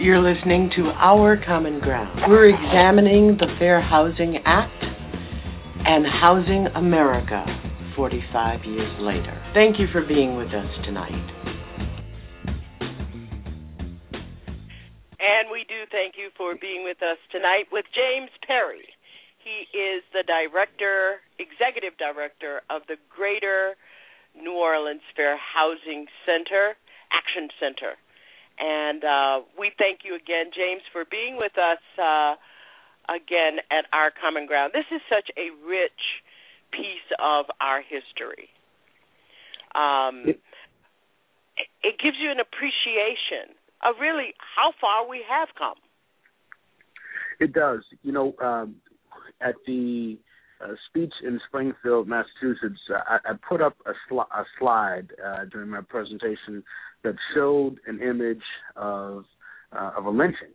You're listening to Our Common Ground. We're examining the Fair Housing Act and Housing America 45 years later. Thank you for being with us tonight. And we do thank you for being with us tonight with James Perry. He is the director, executive director of the Greater New Orleans Fair Housing Center, Action Center. And uh, we thank you again, James, for being with us uh, again at our common ground. This is such a rich piece of our history. Um, it, gives you an appreciation of really how far we have come. It does. You know, um, at the uh, speech in Springfield, Massachusetts, I, I put up a, sl- a slide uh, during my presentation that showed an image of uh, of a lynching,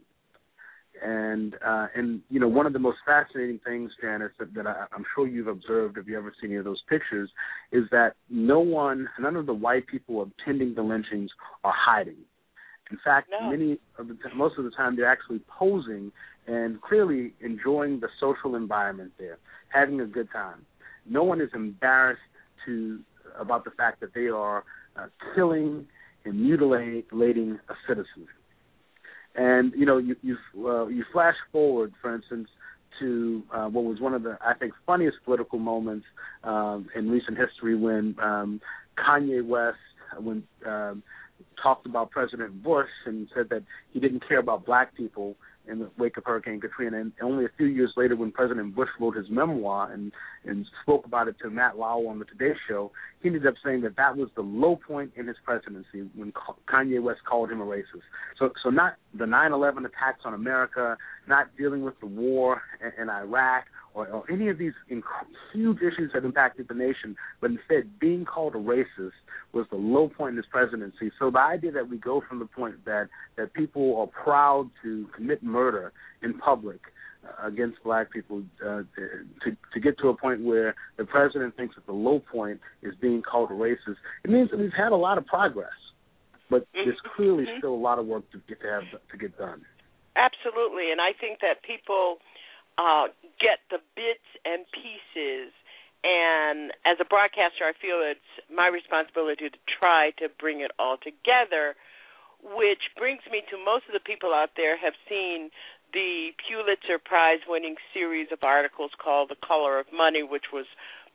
and uh, and you know one of the most fascinating things, Janice, that, that I, I'm sure you've observed if you ever seen any of those pictures, is that no one, none of the white people attending the lynchings are hiding. In fact, no. many of the most of the time they're actually posing and clearly enjoying the social environment there, having a good time. No one is embarrassed to about the fact that they are uh, killing and mutilating a citizen. And you know, you you uh, you flash forward, for instance, to uh, what was one of the I think funniest political moments um, in recent history when um, Kanye West when um, talked about President Bush and said that he didn't care about black people in the wake of Hurricane Katrina. And only a few years later, when President Bush wrote his memoir and and spoke about it to Matt Lauer on the Today Show, he ended up saying that that was the low point in his presidency when Kanye West called him a racist. So, so not the 9/11 attacks on America, not dealing with the war in, in Iraq, or, or any of these inc- huge issues that impacted the nation, but instead being called a racist was the low point in his presidency. So the idea that we go from the point that that people are proud to commit murder in public uh, against black people uh, to to get to a point where the president thinks that the low point is being called a racist, it means that we've had a lot of progress, but there's clearly Mhm. still a lot of work to get to have to get done. Absolutely, and I think that people uh, get the bits and pieces. And as a broadcaster, I feel it's my responsibility to try to bring it all together. Which brings me to most of the people out there have seen the Pulitzer Prize winning series of articles called The Color of Money, which was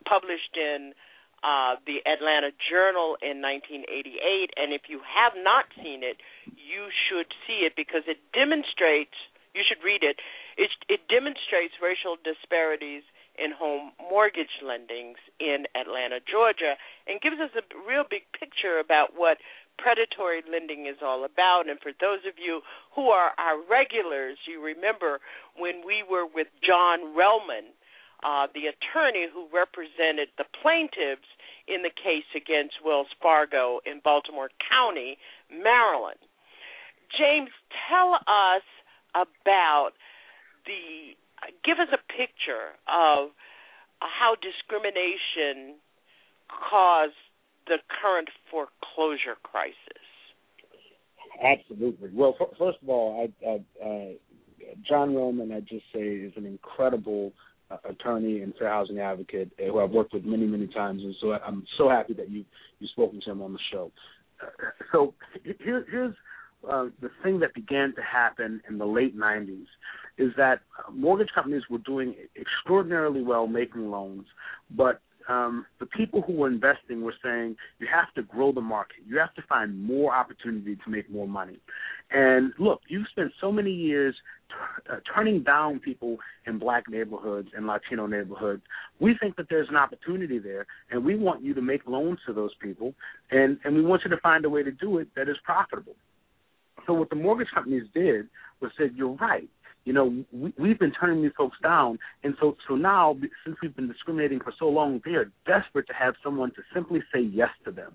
published in uh, the Atlanta Journal in 1988. And if you have not seen it, you should see it because it demonstrates, you should read it, it, it demonstrates racial disparities in home mortgage lendings in Atlanta, Georgia, and gives us a real big picture about what predatory lending is all about. And for those of you who are our regulars, you remember when we were with John Relman, uh, the attorney who represented the plaintiffs in the case against Wells Fargo in Baltimore County, Maryland. James, tell us about the give us a picture of how discrimination caused the current foreclosure crisis. Absolutely. Well, f- first of all, I, I, John Relman, I just say, is an incredible uh, attorney and fair housing advocate uh, who I've worked with many, many times, and so I'm so happy that you you've spoken to him on the show. Uh, so here, here's uh, the thing that began to happen in the late 90s is that mortgage companies were doing extraordinarily well making loans, but um, the people who were investing were saying you have to grow the market. You have to find more opportunity to make more money. And look, you've spent so many years t- uh, turning down people in black neighborhoods and Latino neighborhoods. We think that there's an opportunity there, and we want you to make loans to those people, and and we want you to find a way to do it that is profitable. So what the mortgage companies did was said, "You're right you know, we, we've been turning these folks down, and so so now since we've been discriminating for so long, they are desperate to have someone to simply say yes to them.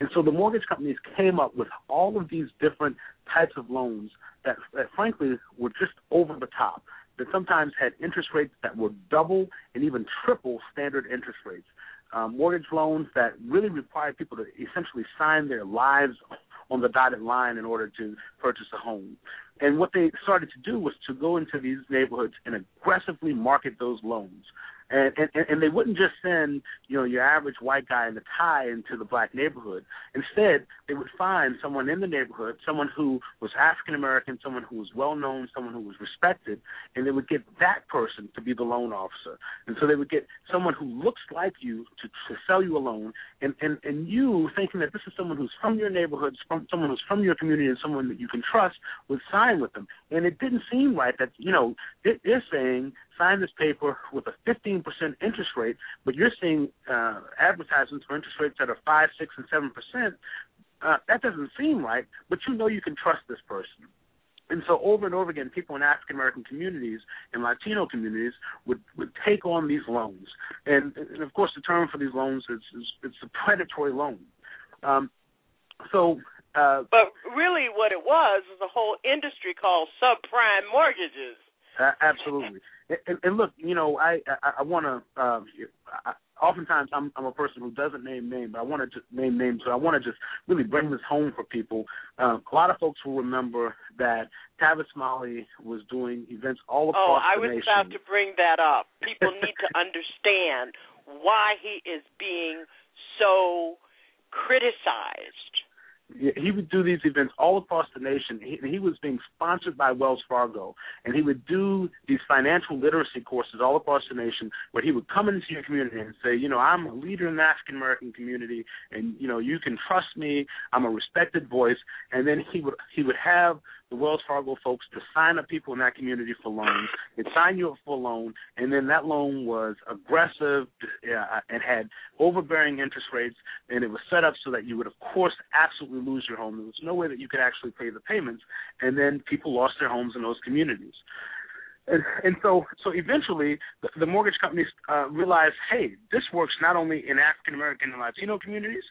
And so the mortgage companies came up with all of these different types of loans that, that frankly were just over the top. That sometimes had interest rates that were double and even triple standard interest rates. Um, mortgage loans that really required people to essentially sign their lives on the dotted line in order to purchase a home. And what they started to do was to go into these neighborhoods and aggressively market those loans. And, and and they wouldn't just send you know your average white guy in a tie into the black neighborhood. Instead, they would find someone in the neighborhood, someone who was African American, someone who was well known, someone who was respected, and they would get that person to be the loan officer. And so they would get someone who looks like you to, to sell you a loan, and and and you thinking that this is someone who's from your neighborhood, from someone who's from your community, and someone that you can trust, would sign with them. And it didn't seem right that you know they're saying sign this paper with a 15% interest rate, but you're seeing uh, advertisements for interest rates that are five, six, and seven percent. Uh, that doesn't seem right, but you know you can trust this person. And so over and over again, people in African American communities and Latino communities would would take on these loans, and and of course the term for these loans is, is it's a predatory loan. Um, so. Uh, but really, what it was was a whole industry called subprime mortgages. Uh, absolutely. And, and look, you know, I I, I want to. Uh, I, oftentimes, I'm I'm a person who doesn't name names, but I want to name names. So I want to just really bring this home for people. Um, a lot of folks will remember that Tavis Smiley was doing events all across the country. oh, I the was nation. about to bring that up. *laughs* People need to understand why he is being so criticized. He would do these events all across the nation. He, he was being sponsored by Wells Fargo, and he would do these financial literacy courses all across the nation, where he would come into your community and say, you know, I'm a leader in the African American community, and you know, you can trust me. I'm a respected voice. And then he would he would have the Wells Fargo folks to sign up people in that community for loans. They'd sign you up for a loan, and then that loan was aggressive uh, and had overbearing interest rates, and it was set up so that you would, of course, absolutely lose your home. There was no way that you could actually pay the payments, and then people lost their homes in those communities. And, and so, so eventually, the, the mortgage companies uh, realized, hey, this works not only in African American and Latino communities,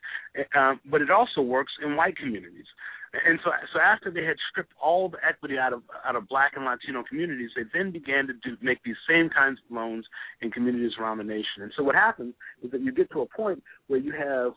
uh, but it also works in white communities. And so, so after they had stripped all the equity out of out of Black and Latino communities, they then began to do make these same kinds of loans in communities around the nation. And so, what happens is that you get to a point where you have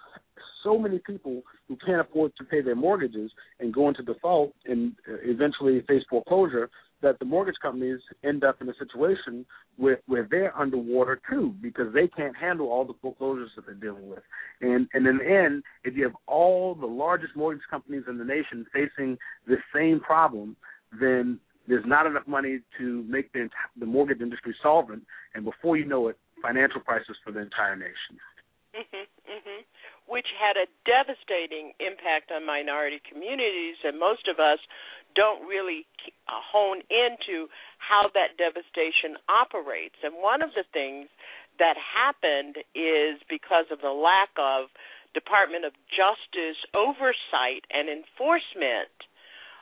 so many people who can't afford to pay their mortgages and go into default and uh, eventually face foreclosure that the mortgage companies end up in a situation where where they're underwater too because they can't handle all the foreclosures that they're dealing with. And and in the end, if you have all the largest mortgage companies in the nation facing the same problem, then there's not enough money to make the the mortgage industry solvent, and before you know it, financial crisis for the entire nation. Mhm. Mhm which had a devastating impact on minority communities, and most of us don't really uh, hone into how that devastation operates. And one of the things that happened is because of the lack of Department of Justice oversight and enforcement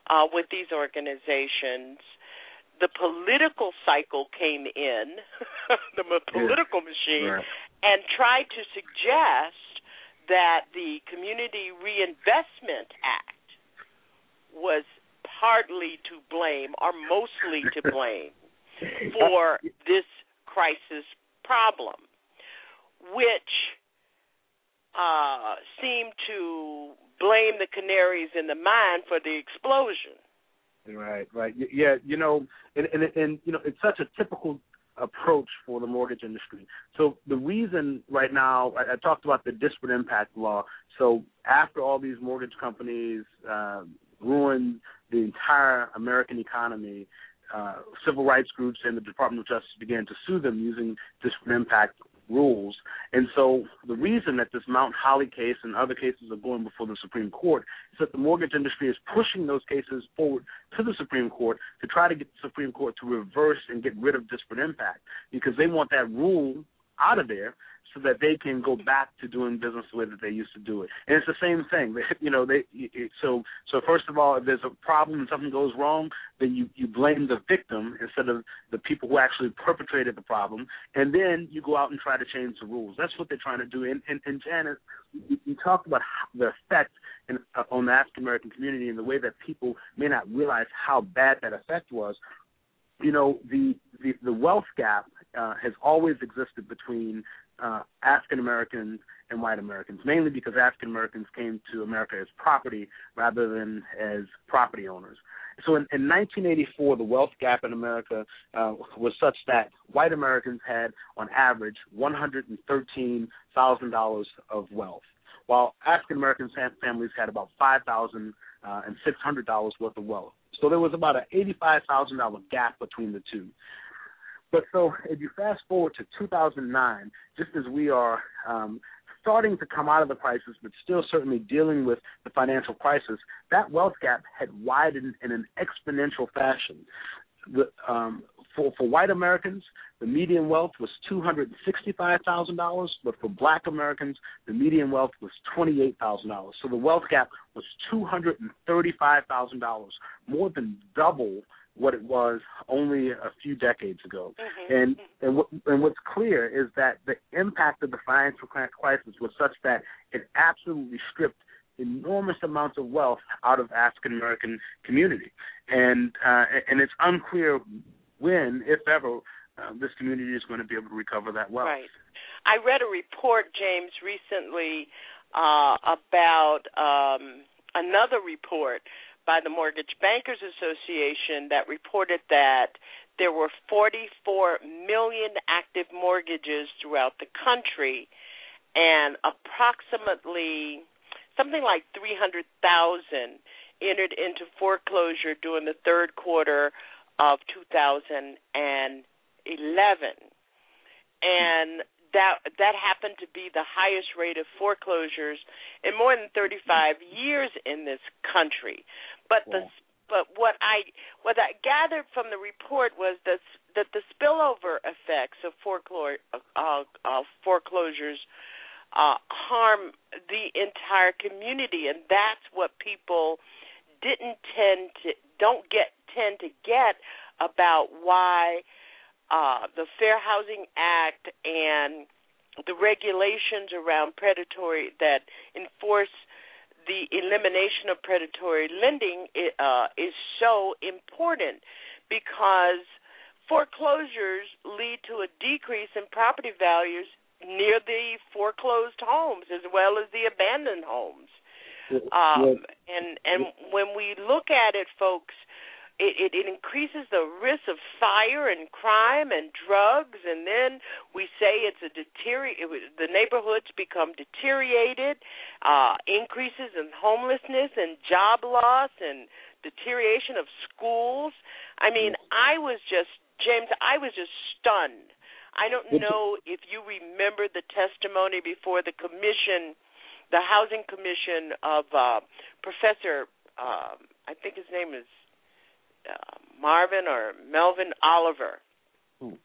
uh, with these organizations, the political cycle came in, *laughs* the political machine, right. and tried to suggest that the Community Reinvestment Act was partly to blame or mostly to *laughs* blame for this crisis problem, which uh, seemed to blame the canaries in the mine for the explosion. Right, right. Yeah, you know, and and, and you know, it's such a typical approach for the mortgage industry. So the reason right now, I, I talked about the disparate impact law. So after all these mortgage companies uh, ruined the entire American economy, uh, civil rights groups and the Department of Justice began to sue them using disparate impact rules. And so the reason that this Mount Holly case and other cases are going before the Supreme Court is that the mortgage industry is pushing those cases forward to the Supreme Court to try to get the Supreme Court to reverse and get rid of disparate impact because they want that rule out of there so that they can go back to doing business the way that they used to do it. And it's the same thing. *laughs* You know, they so so first of all, if there's a problem and something goes wrong, then you you blame the victim instead of the people who actually perpetrated the problem, and then you go out and try to change the rules. That's what they're trying to do. And and, and Janice, you, you talked about the effect in, uh, on the African American community and the way that people may not realize how bad that effect was. You know, the the, the wealth gap uh, has always existed between uh, African Americans and white Americans, mainly because African Americans came to America as property rather than as property owners. So in, in 1984, the wealth gap in America uh, was such that white Americans had, on average, $113,000 of wealth, while African American families had about $5,600 uh, worth of wealth. So there was about an $85,000 gap between the two. But so if you fast forward to 2009, just as we are um, starting to come out of the crisis, but still certainly dealing with the financial crisis, that wealth gap had widened in an exponential fashion. The, um, for for white Americans, the median wealth was two hundred sixty-five thousand dollars, but for Black Americans, the median wealth was twenty-eight thousand dollars. So the wealth gap was two hundred and thirty-five thousand dollars, more than double what it was only a few decades ago. Mm-hmm. And and, what, and what's clear is that the impact of the financial crisis was such that it absolutely stripped enormous amounts of wealth out of African American community, and uh, and it's unclear when, if ever, uh, this community is going to be able to recover that wealth. Right. I read a report, James, recently uh, about um, another report by the Mortgage Bankers Association that reported that there were 44 million active mortgages throughout the country, and approximately something like 300,000 entered into foreclosure during the third quarter of 2011. And that that happened to be the highest rate of foreclosures in more than 35 years in this country. But the but what I what I gathered from the report was that that the spillover effects of foreclosure uh, uh, foreclosures uh, harm the entire community, and that's what people didn't tend to don't get tend to get about why uh, the Fair Housing Act and the regulations around predatory that enforce the elimination of predatory lending uh, is so important because foreclosures lead to a decrease in property values near the foreclosed homes as well as the abandoned homes. Um, and and when we look at it, folks, it, it, it increases the risk of fire and crime and drugs, and then we say it's a deteriorate. The neighborhoods become deteriorated, uh, increases in homelessness and job loss and deterioration of schools. I mean, I was just James. I was just stunned. I don't know if you remember the testimony before the commission, the housing commission of uh, Professor. Um, I think his name is uh, Marvin or Melvin Oliver hmm.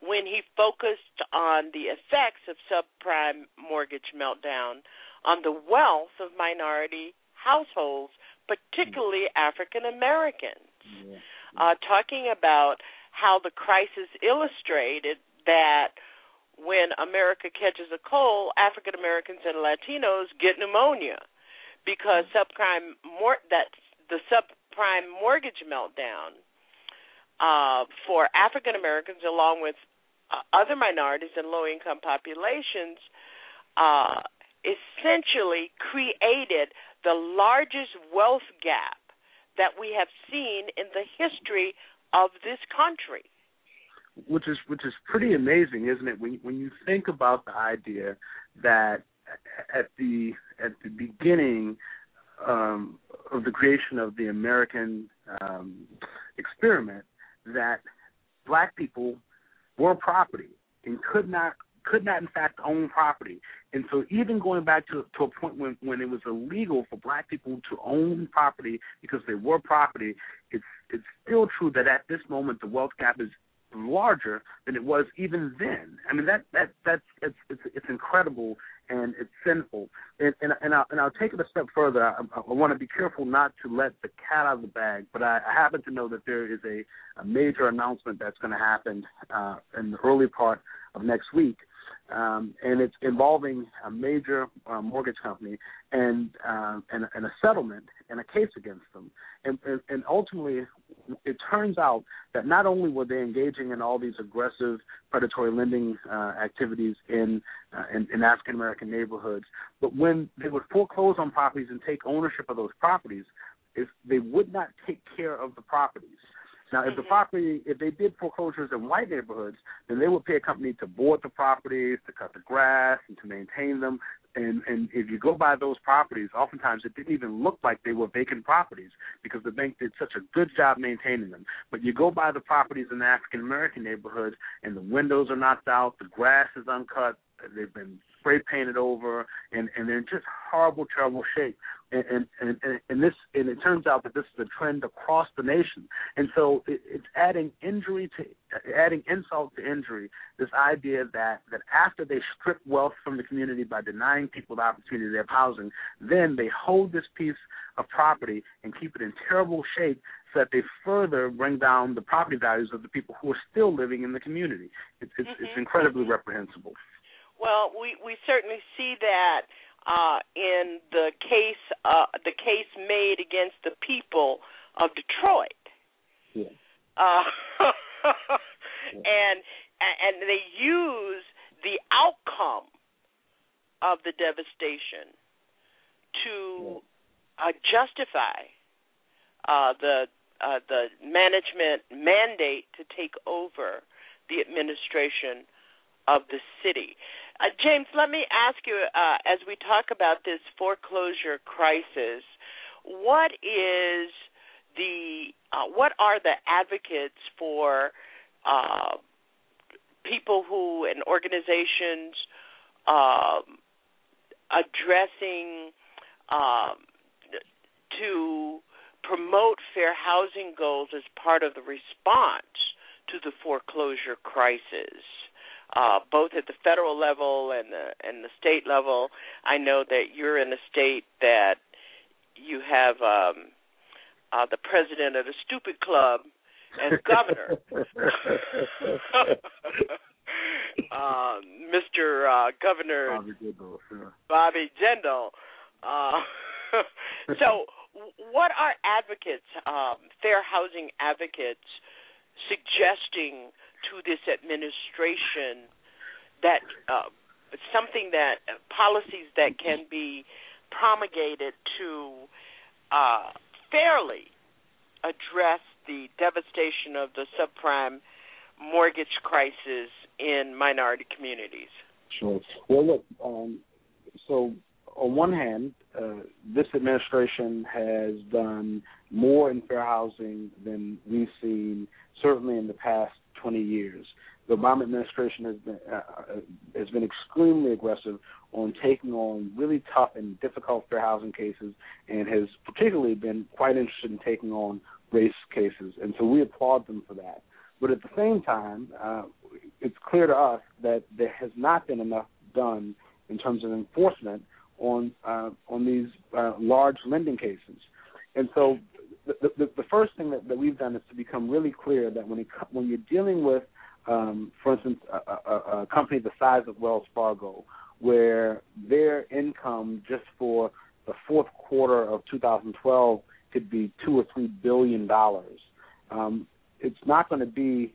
when he focused on the effects of subprime mortgage meltdown on the wealth of minority households, particularly hmm. African Americans, yeah. uh, talking about how the crisis illustrated that when America catches a cold, African Americans and Latinos get pneumonia because Hmm. subprime mor- that the sub subprime mortgage meltdown uh, for African Americans, along with uh, other minorities and low income populations, uh, essentially created the largest wealth gap that we have seen in the history of this country. Which is which is pretty amazing, isn't it? When when you think about the idea that at the at the beginning um, of the creation of the American um, experiment that black people were property and could not could not in fact own property. And so even going back to to a point when when it was illegal for black people to own property because they were property, it's it's still true that at this moment the wealth gap is larger than it was even then. I mean that that that's it's it's, it's incredible and it's sinful. And and, and, I'll, and I'll take it a step further. I, I want to be careful not to let the cat out of the bag, but I, I happen to know that there is a, a major announcement that's going to happen uh, in the early part of next week um, and it's involving a major uh, mortgage company and, uh, and and a settlement and a case against them. And, and, and ultimately, it turns out that not only were they engaging in all these aggressive predatory lending uh, activities in, uh, in in African American neighborhoods, but when they would foreclose on properties and take ownership of those properties, if they would not take care of the properties. Now, if the Mm-hmm. property, if they did foreclosures in white neighborhoods, then they would pay a company to board the properties, to cut the grass, and to maintain them. And and if you go by those properties, oftentimes it didn't even look like they were vacant properties because the bank did such a good job maintaining them. But you go by the properties in the African American neighborhoods, and the windows are knocked out, the grass is uncut, they've been spray painted over, and and they're in just horrible, terrible shape. And and and, and this and it turns out that this is a trend across the nation. And so it, it's adding injury to adding insult to injury. This idea that that after they strip wealth from the community by denying people the opportunity to have housing, then they hold this piece of property and keep it in terrible shape so that they further bring down the property values of the people who are still living in the community. It's it's, Mm-hmm. it's incredibly reprehensible. Well, we we certainly see that uh, in the case uh, the case made against the people of Detroit. Yeah. Uh, *laughs* and and they use the outcome of the devastation to uh, justify uh, the uh, the management mandate to take over the administration of the city. Uh, James, let me ask you uh, as we talk about this foreclosure crisis, what is the uh, what are the advocates for uh, people who and organizations um, addressing um, to promote fair housing goals as part of the response to the foreclosure crisis? Uh, both at the federal level and the and the state level. I know that you're in a state that you have um, uh, the president of the stupid club as governor, *laughs* *laughs* uh, Mr. Uh, governor Bobby Jindal. Sure. Bobby Jindal. Uh, *laughs* so, what are advocates, um, fair housing advocates, suggesting to this administration that uh, something that uh, policies that can be promulgated to uh, fairly address the devastation of the subprime mortgage crisis in minority communities. Sure. Well, look. Um, so, on one hand, uh, this administration has done more in fair housing than we've seen, certainly in the past 20 years. The Obama administration has been uh, uh, has been extremely aggressive on taking on really tough and difficult fair housing cases, and has particularly been quite interested in taking on race cases. And so we applaud them for that. But at the same time, uh, it's clear to us that there has not been enough done in terms of enforcement on uh, on these uh, large lending cases. And so the, the, the first thing that, that we've done is to become really clear that when it, when you're dealing with, um, for instance, a, a, a company the size of Wells Fargo, where their income just for the fourth quarter of 2012 could be two or three billion dollars. Um, it's not going to be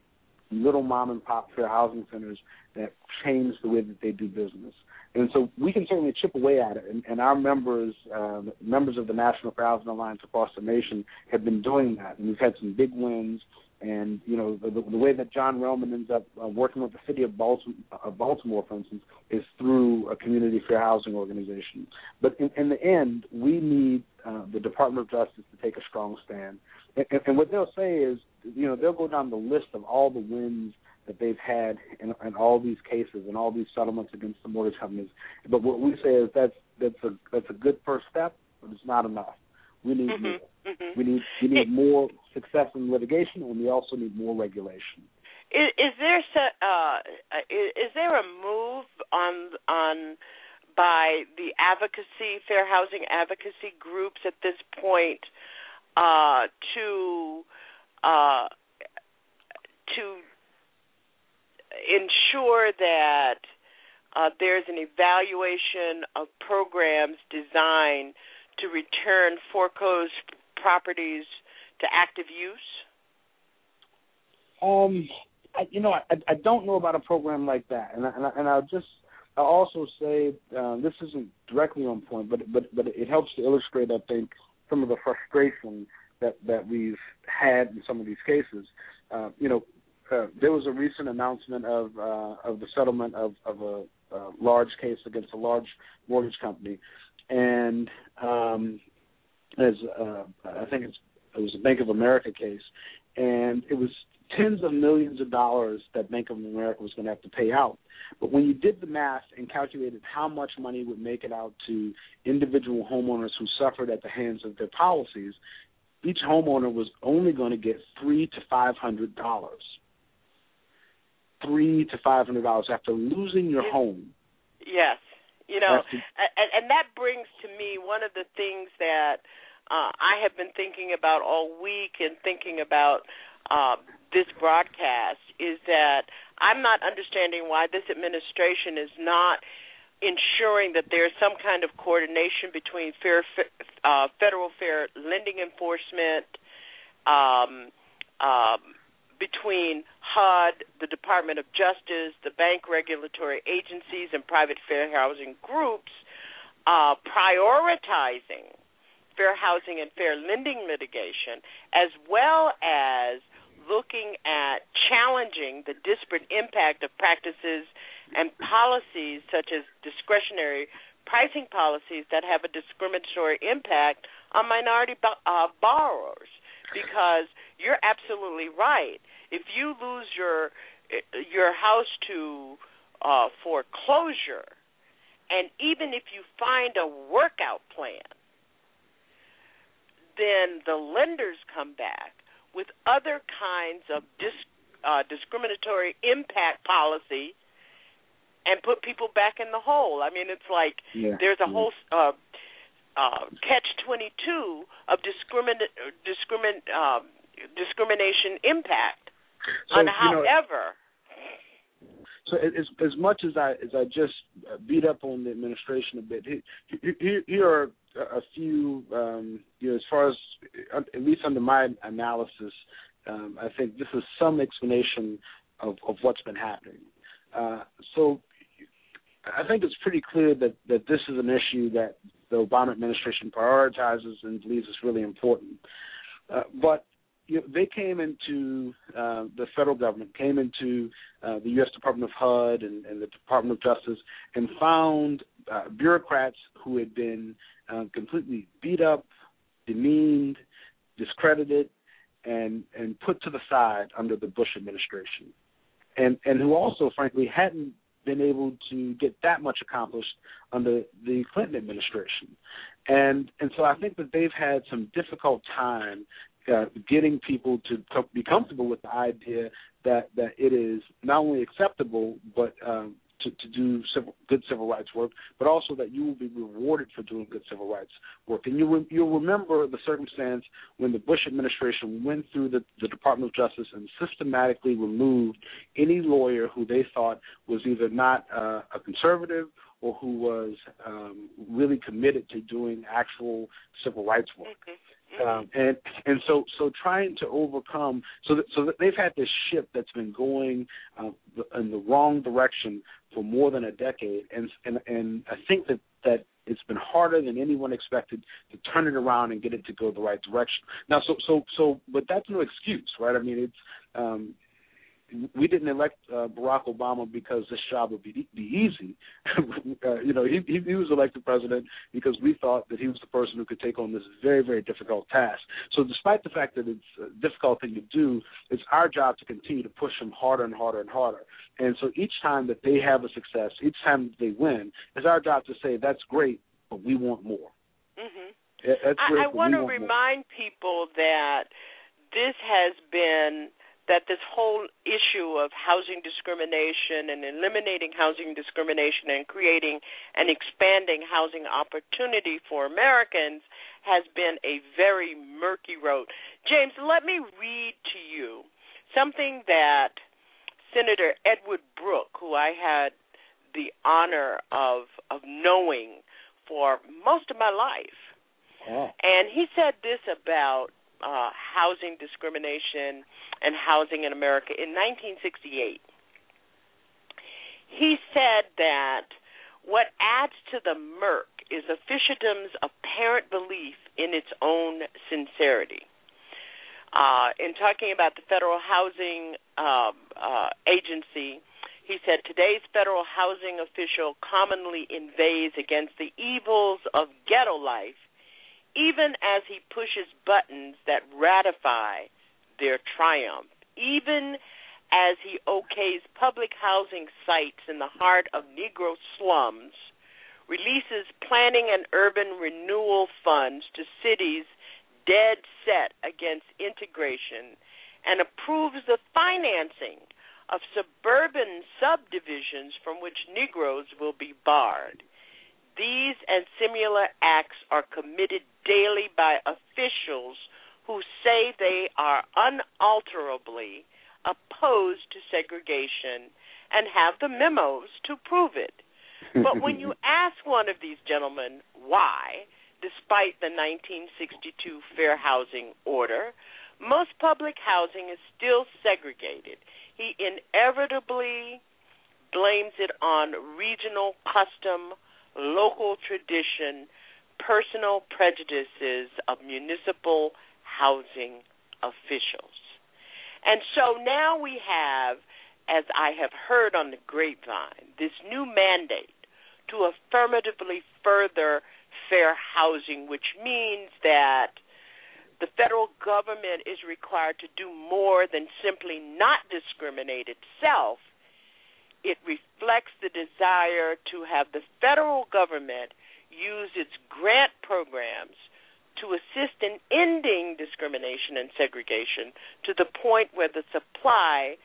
little mom and pop fair housing centers that change the way that they do business. And so we can certainly chip away at it. And, and our members, uh, members of the National Housing Alliance across the nation, have been doing that. And we've had some big wins. And you know the, the way that John Relman ends up uh, working with the city of Baltimore, of Baltimore, for instance, is through a community fair housing organization. But in, in the end, we need uh, the Department of Justice to take a strong stand. And, and what they'll say is, you know, they'll go down the list of all the wins that they've had in, in all these cases and all these settlements against the mortgage companies. But what we say is that's that's a that's a good first step, but it's not enough. We need mm-hmm, more. Mm-hmm. We need we need more success in litigation, and we also need more regulation. Is, is there uh, is, is there a move on on by the advocacy fair housing advocacy groups at this point uh, to uh, to ensure that uh, there's an evaluation of programs designed to return foreclosed properties to active use? Um, I, you know, I, I don't know about a program like that, and I, and, I, and I'll just I'll also say uh, this isn't directly on point, but but but it helps to illustrate, I think, some of the frustration that that we've had in some of these cases. Uh, you know, uh, there was a recent announcement of uh, of the settlement of of a, a large case against a large mortgage company, and um, as uh, I think it's, it was a Bank of America case, and it was tens of millions of dollars that Bank of America was going to have to pay out. But when you did the math and calculated how much money would make it out to individual homeowners who suffered at the hands of their policies, each homeowner was only going to get three to five hundred dollars three to five hundred dollars after losing your home. Yes, you know, and, and that brings to me one of the things that uh, I have been thinking about all week and thinking about uh, this broadcast is that I'm not understanding why this administration is not ensuring that there's some kind of coordination between fair, uh, federal fair lending enforcement, um, um, between HUD, the Department of Justice, the bank regulatory agencies, and private fair housing groups uh, prioritizing fair housing and fair lending litigation, as well as looking at challenging the disparate impact of practices and policies such as discretionary pricing policies that have a discriminatory impact on minority uh, borrowers. Because you're absolutely right. If you lose your your house to uh, foreclosure, and even if you find a workout plan, then the lenders come back with other kinds of dis- uh, discriminatory impact policy and put people back in the hole. I mean, it's like yeah. there's a yeah. whole uh, uh, catch twenty two of discrimin discrimin um, discrimination impact. So, and you however. Know, so as as much as I as I just beat up on the administration a bit, here, here are a few um, you know as far as at least under my analysis, um, I think this is some explanation of of what's been happening. Uh, so I think it's pretty clear that that this is an issue that the Obama administration prioritizes and believes is really important. Uh, but you know, they came into uh, the federal government, came into uh, the U.S. Department of HUD and, and, the Department of Justice, and found uh, bureaucrats who had been uh, completely beat up, demeaned, discredited, and and put to the side under the Bush administration, and and who also, frankly, hadn't been able to get that much accomplished under the Clinton administration. And and so I think that they've had some difficult time uh, getting people to co- be comfortable with the idea that that it is not only acceptable but um, to, to do civil, good civil rights work, but also that you will be rewarded for doing good civil rights work. And you re, you'll remember the circumstance when the Bush administration went through the, the Department of Justice and systematically removed any lawyer who they thought was either not uh, a conservative or who was um, really committed to doing actual civil rights work. Mm-hmm. Um, and and so so trying to overcome so that so that they've had this ship that's been going uh, in the wrong direction for more than a decade, and and and I think that that it's been harder than anyone expected to turn it around and get it to go the right direction. Now, so so so, but that's no excuse, right? I mean, it's um, we didn't elect uh, Barack Obama because this job would be be easy. *laughs* uh, you know, he, he he was elected president because we thought that he was the person who could take on this very very difficult task. So, despite the fact that it's a difficult thing to do, it's our job to continue to push him harder and harder and harder. And so, each time that they have a success, each time that they win, it's our job to say that's great, but we want more. Mm-hmm. That's I, great, I want to remind more. people that this has been that this whole issue of housing discrimination and eliminating housing discrimination and creating and expanding housing opportunity for Americans has been a very murky road. James, let me read to you something that Senator Edward Brooke, who I had the honor of of knowing for most of my life, oh. and he said this about uh, housing discrimination and housing in America in 1968. He said that what adds to the murk is officialdom's apparent belief in its own sincerity. Uh, in talking about the Federal Housing uh, uh, Agency, he said today's federal housing official commonly inveighs against the evils of ghetto life, even as he pushes buttons that ratify their triumph, even as he okays public housing sites in the heart of Negro slums, releases planning and urban renewal funds to cities dead set against integration, and approves the financing of suburban subdivisions from which Negroes will be barred. These and similar acts are committed daily by officials who say they are unalterably opposed to segregation and have the memos to prove it. But when you *laughs* ask one of these gentlemen why, despite the 1962 Fair Housing Order, most public housing is still segregated. He inevitably blames it on regional custom, local tradition, personal prejudices of municipal housing officials. And so now we have as I have heard on the grapevine, this new mandate to affirmatively further fair housing, which means that the federal government is required to do more than simply not discriminate itself. It reflects the desire to have the federal government use its grant programs to assist in ending discrimination and segregation to the point where the supply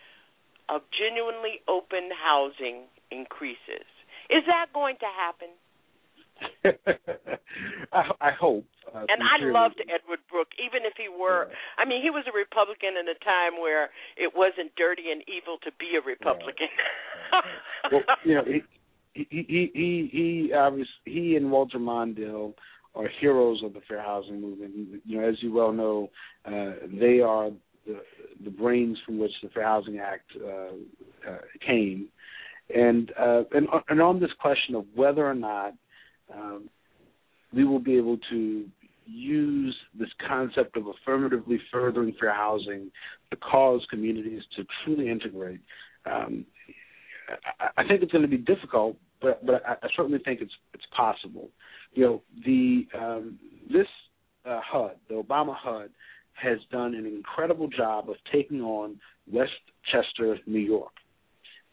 of genuinely open housing increases. Is that going to happen? *laughs* I, I hope. Uh, and I loved Edward Brooke, even if he were. I mean, he was a Republican in a time where it wasn't dirty and evil to be a Republican. well, you know, he he he he, he obviously he and Walter Mondale are heroes of the fair housing movement. You know, as you well know, uh, they are the the brains from which the Fair Housing Act uh, uh, came. And uh, and and on this question of whether or not um, we will be able to use this concept of affirmatively furthering fair housing to cause communities to truly integrate. Um, I, I think it's going to be difficult, but but I, I certainly think it's it's possible. You know, the um, this uh, HUD, the Obama HUD, has done an incredible job of taking on Westchester, New York.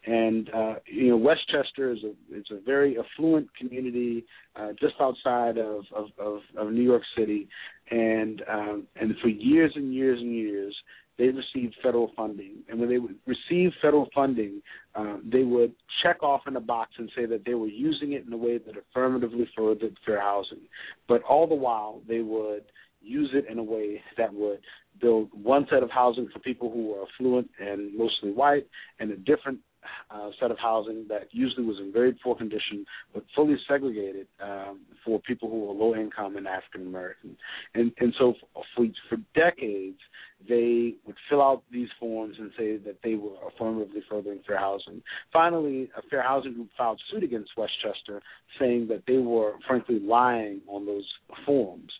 And uh, you know, Westchester is a it's a very affluent community uh, just outside of, of, of, of New York City, and um, and for years and years and years, they received federal funding. And when they would receive federal funding, um, they would check off in a box and say that they were using it in a way that affirmatively furthered fair housing. But all the while, they would use it in a way that would build one set of housing for people who were affluent and mostly white, and a different uh, set of housing that usually was in very poor condition, but fully segregated um, for people who were low income and African American. And and so for for decades, they would fill out these forms and say that they were affirmatively furthering fair housing. Finally, a fair housing group filed suit against Westchester, saying that they were frankly lying on those forms.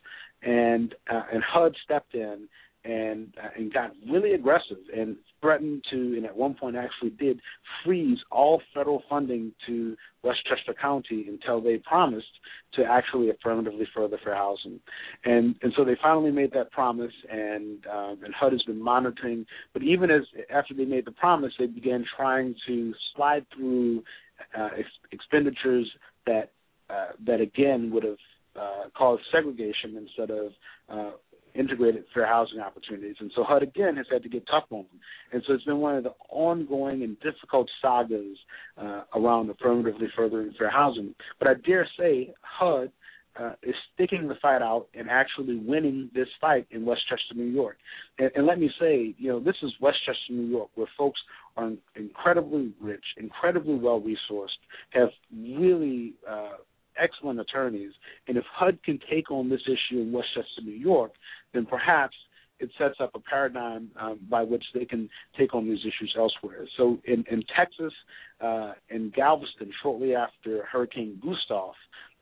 And uh, and HUD stepped in and uh, and got really aggressive and threatened to and at one point actually did freeze all federal funding to Westchester County until they promised to actually affirmatively further fair housing. And and so they finally made that promise and um, and HUD has been monitoring but even as after they made the promise they began trying to slide through uh, ex- expenditures that uh, that again would have uh, caused segregation instead of uh, integrated fair housing opportunities. And so HUD again has had to get tough on them. And so it's been one of the ongoing and difficult sagas uh, around affirmatively furthering fair housing. But I dare say HUD uh, is sticking the fight out and actually winning this fight in Westchester, New York. And, and let me say, you know, this is Westchester, New York, where folks are incredibly rich, incredibly well resourced, have really uh, excellent attorneys. And if HUD can take on this issue in Westchester, New York, then perhaps it sets up a paradigm um, by which they can take on these issues elsewhere. So in, in Texas, uh, in Galveston, shortly after Hurricane Gustav,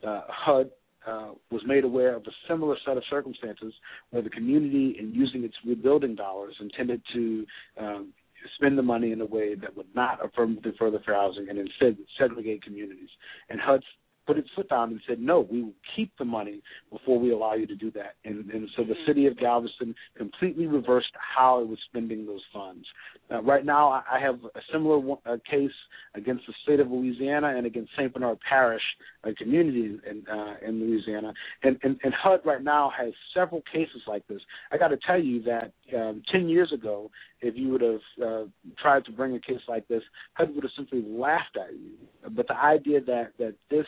uh, HUD uh, was made aware of a similar set of circumstances where the community, in using its rebuilding dollars, intended to um, spend the money in a way that would not affirmatively further fair housing and instead segregate communities. And HUD put its foot down and said, no, we will keep the money before we allow you to do that. And, and so the city of Galveston completely reversed how it was spending those funds. Uh, right now, I have a similar one, a case against the state of Louisiana and against St. Bernard Parish, a community in, uh, in Louisiana. And, and, and HUD right now has several cases like this. I got to tell you that um, 10 years ago, if you would have uh, tried to bring a case like this, HUD would have simply laughed at you. But the idea that, that this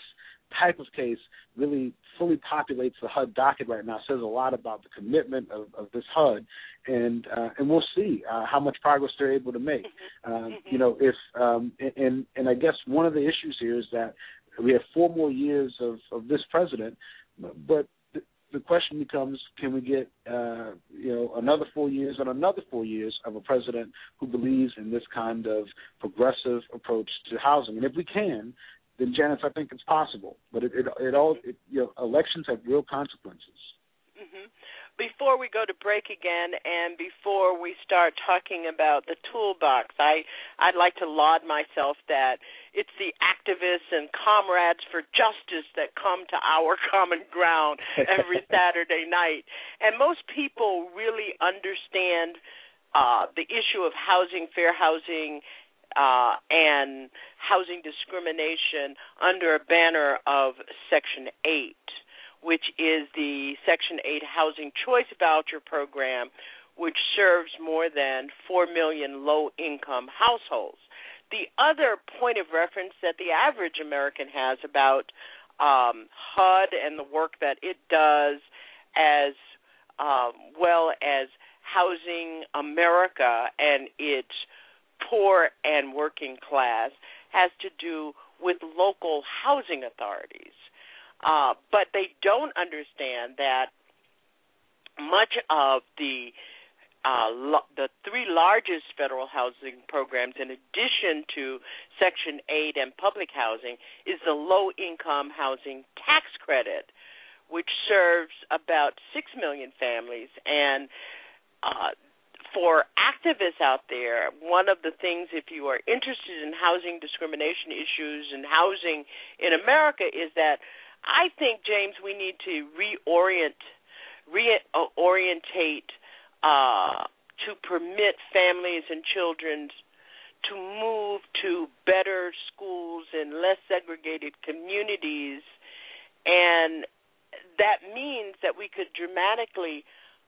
type of case really fully populates the HUD docket right now. Says a lot about the commitment of, of this HUD, and uh, and we'll see uh, how much progress they're able to make. Um, you know, if um, and and I guess one of the issues here is that we have four more years of of this president, but the question becomes can we get uh, you know another four years and another four years of a president who believes in this kind of progressive approach to housing? And if we can then Janice, I think it's possible. But it it, it all it, you know elections have real consequences. Mm-hmm. before we go to break again and before we start talking about the toolbox, I I'd like to laud myself that it's the activists and comrades for justice that come to our *laughs* common ground every *laughs* Saturday night. And most people really understand uh, the issue of housing, fair housing, uh, and housing discrimination under a banner of Section 8 which is the Section 8 Housing Choice Voucher Program, which serves more than 4 million low income households. The other point of reference that the average American has about um, HUD and the work that it does, as um, well as Housing America and its poor and working class, has to do with local housing authorities. Uh, but they don't understand that much of the uh, lo- the three largest federal housing programs, in addition to Section 8 and public housing, is the Low Income Housing Tax Credit, which serves about 6 million families. And uh, for activists out there, one of the things, if you are interested in housing discrimination issues and housing in America, is that I think James, we need to reorient, reorientate uh, to permit families and children to move to better schools and less segregated communities, and that means that we could dramatically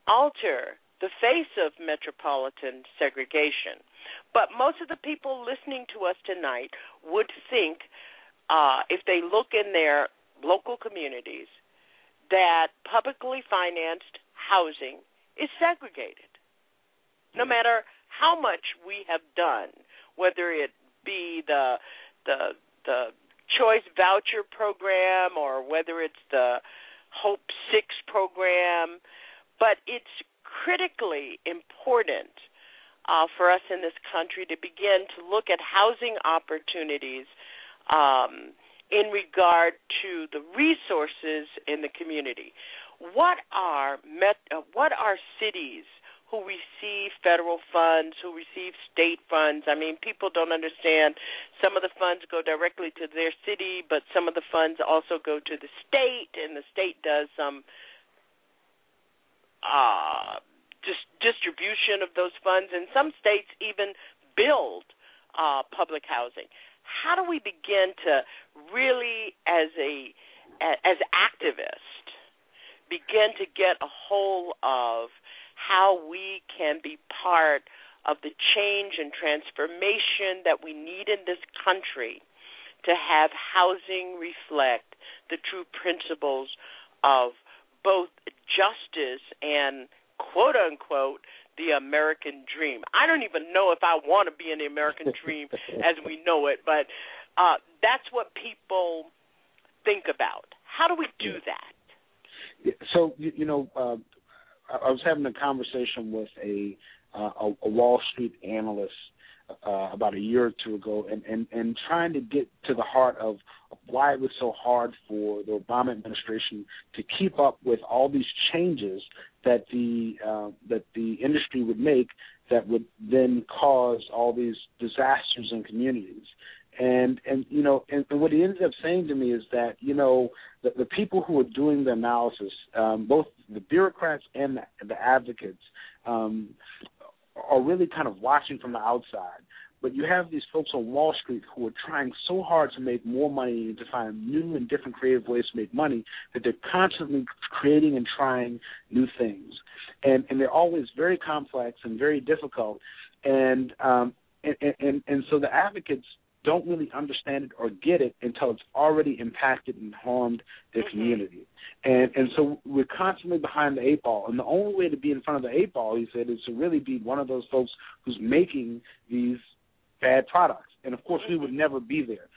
alter the face of metropolitan segregation. But most of the people listening to us tonight would think, uh, if they look in their local communities that publicly financed housing is segregated. No matter how much we have done, whether it be the the the choice voucher program or whether it's the Hope 6 program, but it's critically important uh, for us in this country to begin to look at housing opportunities um, in regard to the resources in the community. What are met, uh, what are cities who receive federal funds, who receive state funds? I mean, people don't understand. Some of the funds go directly to their city, but some of the funds also go to the state, and the state does some uh, dis- distribution of those funds, and some states even build uh, public housing. How do we begin to really as a as activists begin to get a hold of how we can be part of the change and transformation that we need in this country to have housing reflect the true principles of both justice and quote unquote the American dream. I don't even know if I want to be in the American dream *laughs* as we know it, but uh, that's what people think about. How do we do that? So you, you know, uh, I was having a conversation with a uh, a, a Wall Street analyst uh, about a year or two ago, and, and and trying to get to the heart of why it was so hard for the Obama administration to keep up with all these changes that the uh, that the industry would make that would then cause all these disasters in communities. And and you know and, and what he ended up saying to me is that you know the, the people who are doing the analysis, um, both the bureaucrats and the, the advocates, um, are really kind of watching from the outside. But you have these folks on Wall Street who are trying so hard to make more money and to find new and different creative ways to make money that they're constantly creating and trying new things. And and they're always very complex and very difficult. And um and, and and so the advocates don't really understand it or get it until it's already impacted and harmed their mm-hmm. community. And and so we're constantly behind the eight ball. And the only way to be in front of the eight ball, he said, is to really be one of those folks who's making these bad products. And of course, we would never be there.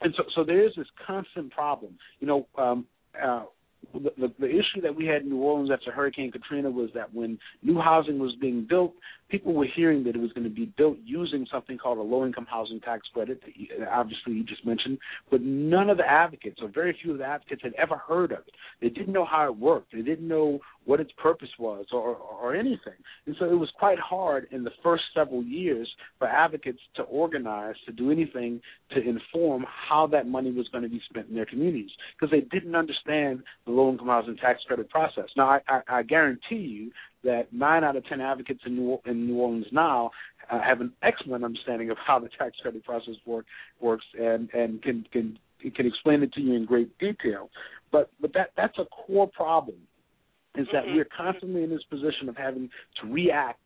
And so, so there is this constant problem. You know, um, uh, the, the, the issue that we had in New Orleans after Hurricane Katrina was that when new housing was being built, people were hearing that it was going to be built using something called a low-income housing tax credit, that obviously you just mentioned, but none of the advocates, or very few of the advocates, had ever heard of it. They didn't know how it worked. They didn't know what its purpose was, or, or anything. And so it was quite hard in the first several years for advocates to organize to do anything to inform how that money was going to be spent in their communities because they didn't understand the low-income housing tax credit process. Now, I, I, I guarantee you that nine out of ten advocates in New, in New Orleans now uh, have an excellent understanding of how the tax credit process work, works and and can can can explain it to you in great detail. But but that that's a core problem is that Mm-hmm. we're constantly in this position of having to react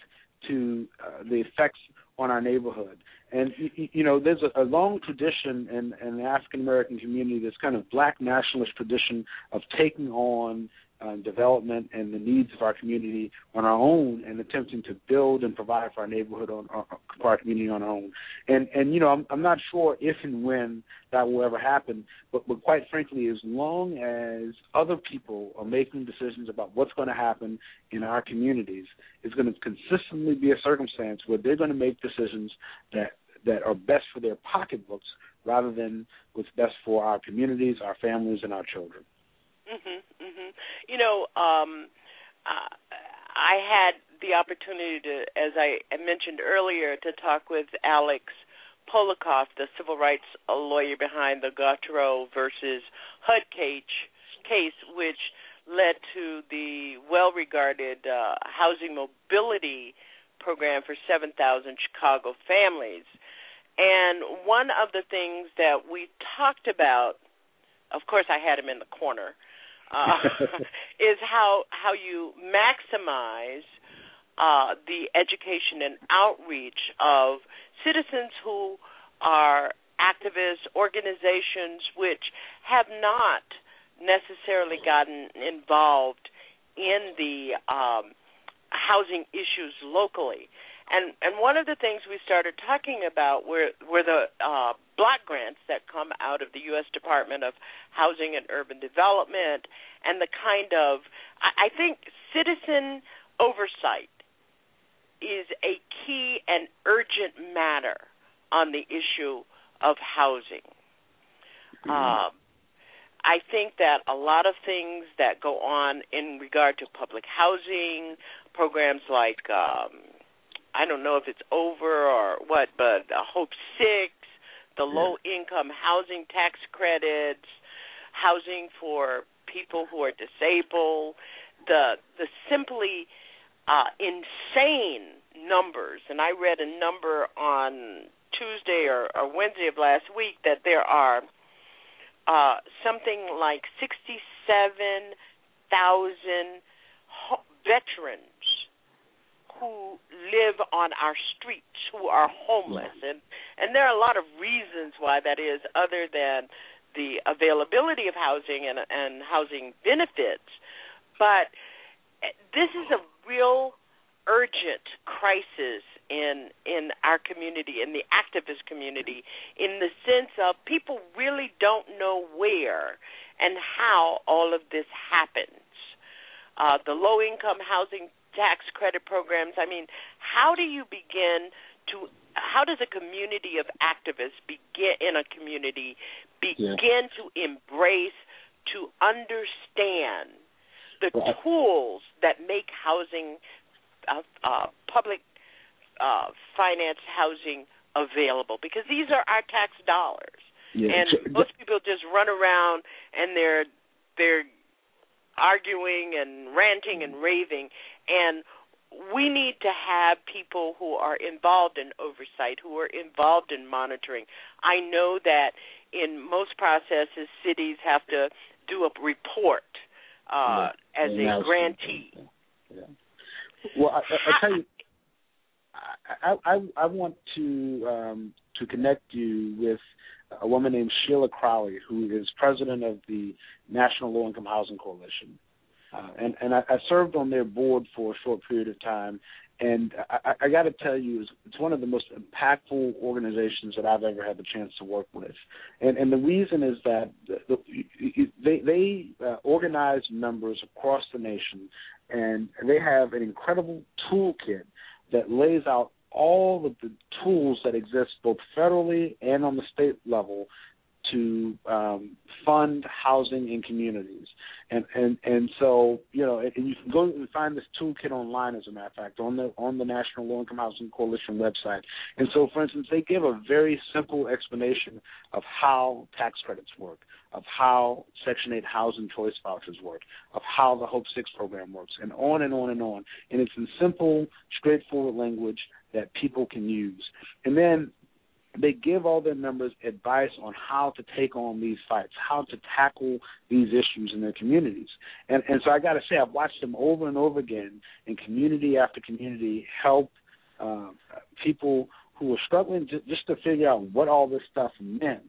to uh, the effects on our neighborhood. And you, you know, there's a, a long tradition in, in the African American community, this kind of black nationalist tradition of taking on uh, development and the needs of our community on our own and attempting to build and provide for our neighborhood on uh, for our community on our own. And and you know, I'm I'm not sure if and when that will ever happen, but but quite frankly, as long as other people are making decisions about what's going to happen in our communities, it's going to consistently be a circumstance where they're going to make decisions that that are best for their pocketbooks rather than what's best for our communities, our families, and our children. Mhm. Mhm. You know, um uh, I had the opportunity to as I mentioned earlier to talk with Alex Polikoff, the civil rights lawyer behind the Gautreaux versus HUD case, case which led to the well-regarded uh, housing mobility program for 7,000 Chicago families. And one of the things that we talked about, of course, I had him in the corner, uh, *laughs* is how how you maximize uh, the education and outreach of citizens who are activists, organizations which have not necessarily gotten involved in the um, housing issues locally. And and one of the things we started talking about were were the uh, block grants that come out of the U.S. Department of Housing and Urban Development, and the kind of I, I think citizen oversight is a key and urgent matter on the issue of housing. Um, I think that a lot of things that go on in regard to public housing programs like um, I don't know if it's over or what, but uh, Hope Six, the low income housing tax credits, housing for people who are disabled, the the simply uh, insane numbers. And I read a number on Tuesday or, or Wednesday of last week that there are uh, something like sixty-seven thousand ho- veterans who live on our streets who are homeless. And and there are a lot of reasons why that is other than the availability of housing and and housing benefits. But this is a real urgent crisis in in our community in the activist community in the sense of people really don't know where and how all of this happens. Uh the low income housing tax credit programs. I mean, how do you begin to how does a community of activists begin in a community begin yeah. to embrace to understand the well, tools that make housing uh, uh, public uh, finance housing available because these are our tax dollars yeah. and so, most people just run around and they're they're arguing and ranting and raving and we need to have people who are involved in oversight, who are involved in monitoring. I know that in most processes, cities have to do a report uh, yeah. as a grantee. Yeah. Well, I, I, I tell you, I, I I want to um, to connect you with a woman named Sheila Crowley, who is president of the National Low Income Housing Coalition. Uh, and and I, I served on their board for a short period of time, and I, I got to tell you, it's, it's one of the most impactful organizations that I've ever had the chance to work with. And and the reason is that the, the, they they uh, organize members across the nation, and they have an incredible toolkit that lays out all of the tools that exist both federally and on the state level to um, fund housing in communities. And and and so you know, and you can go and find this toolkit online, as a matter of fact, on the on the National Low Income Housing Coalition website. And so, for instance, they give a very simple explanation of how tax credits work, of how Section 8 housing choice vouchers work, of how the Hope Six program works, and on and on and on. And it's in simple, straightforward language that people can use. And then they give all their members advice on how to take on these fights, how to tackle these issues in their communities. And and so I got to say, I've watched them over and over again in community after community help uh, people who were struggling to, just to figure out what all this stuff meant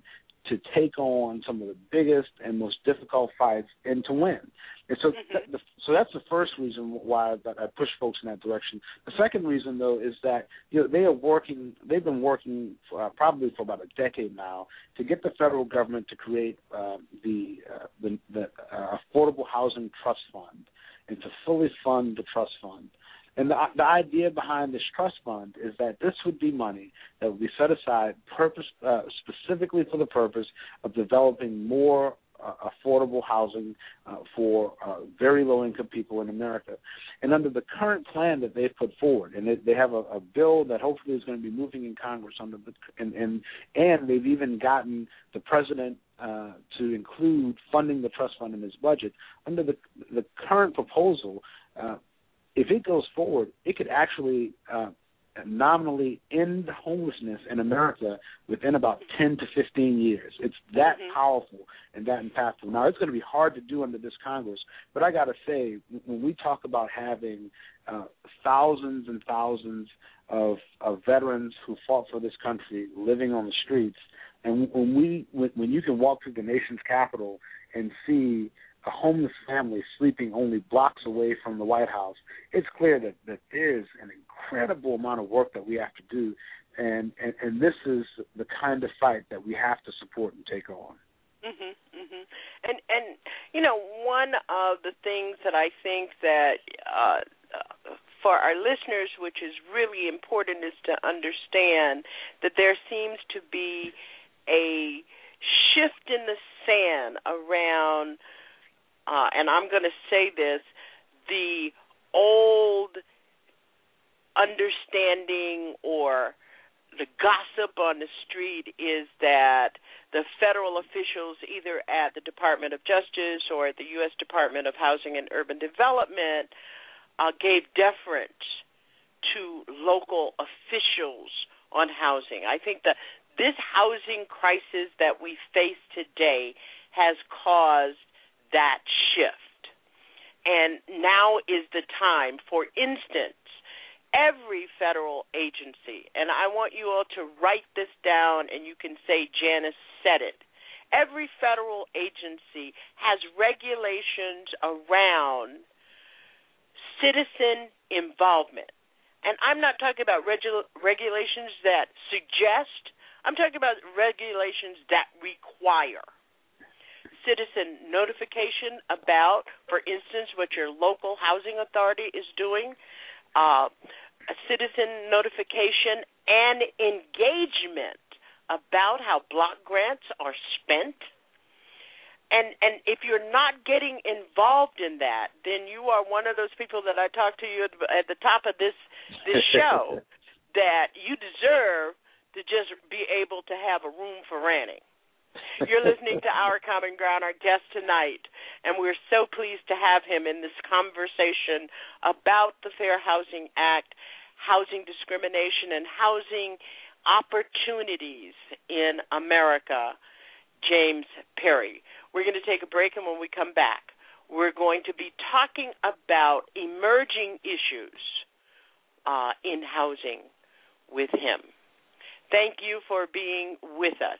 to take on some of the biggest and most difficult fights and to win. And so, mm-hmm. th- the, so that's the first reason why that I push folks in that direction. The second reason, though, is that you know they are working. They've been working for, uh, probably for about a decade now to get the federal government to create uh, the uh, the, the uh, Affordable Housing Trust Fund and to fully fund the trust fund. And the, the idea behind this trust fund is that this would be money that would be set aside purpose uh, specifically for the purpose of developing more uh, affordable housing uh, for uh, very low income people in America. And under the current plan that they've put forward, and they, they have a, a bill that hopefully is going to be moving in Congress under the and and, and they've even gotten the president uh, to include funding the trust fund in his budget. Under the the current proposal, uh, if it goes forward, it could actually uh, nominally end homelessness in America within about 10 to 15 years. It's that mm-hmm. powerful and that impactful. Now, it's going to be hard to do under this Congress, but I got to say, when we talk about having uh, thousands and thousands of, of veterans who fought for this country living on the streets, and when we when, when you can walk through the nation's capital and see a homeless family sleeping only blocks away from the White House, it's clear that, that there's an incredible amount of work that we have to do, and, and and this is the kind of fight that we have to support and take on. Mhm. Mhm. And and you know one of the things that I think that uh for our listeners which is really important is to understand that there seems to be a shift in the sand around uh, and I'm going to say this, the old understanding or the gossip on the street is that the federal officials, either at the Department of Justice or at the U.S. Department of Housing and Urban Development, uh, gave deference to local officials on housing. I think that this housing crisis that we face today has caused that shift. And now is the time, for instance, every federal agency, and I want you all to write this down and you can say Janice said it. Every federal agency has regulations around citizen involvement. And I'm not talking about regu- regulations that suggest, I'm talking about regulations that require citizen notification about, for instance, what your local housing authority is doing, uh, a citizen notification and engagement about how block grants are spent. And and if you're not getting involved in that, then you are one of those people that I talked to you at the top of this this *laughs* show that you deserve to just be able to have a room for ranting. You're listening to Our Common Ground, our guest tonight, and we're so pleased to have him in this conversation about the Fair Housing Act, housing discrimination, and housing opportunities in America, James Perry. We're going to take a break, and when we come back, we're going to be talking about emerging issues uh, in housing with him. Thank you for being with us.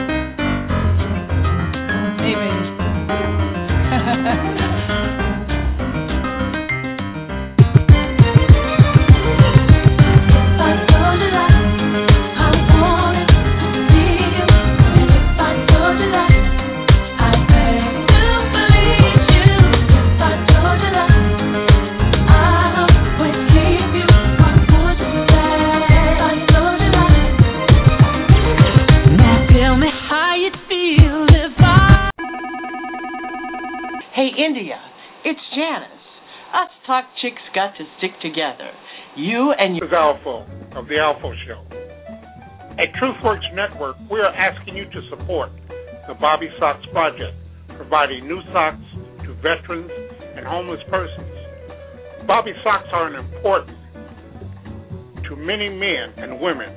To stick together. You and your. This is Alpha of the Alpha Show. At TruthWorks Network, we are asking you to support the Bobby Socks Project, providing new socks to veterans and homeless persons. Bobby socks are an important to many men and women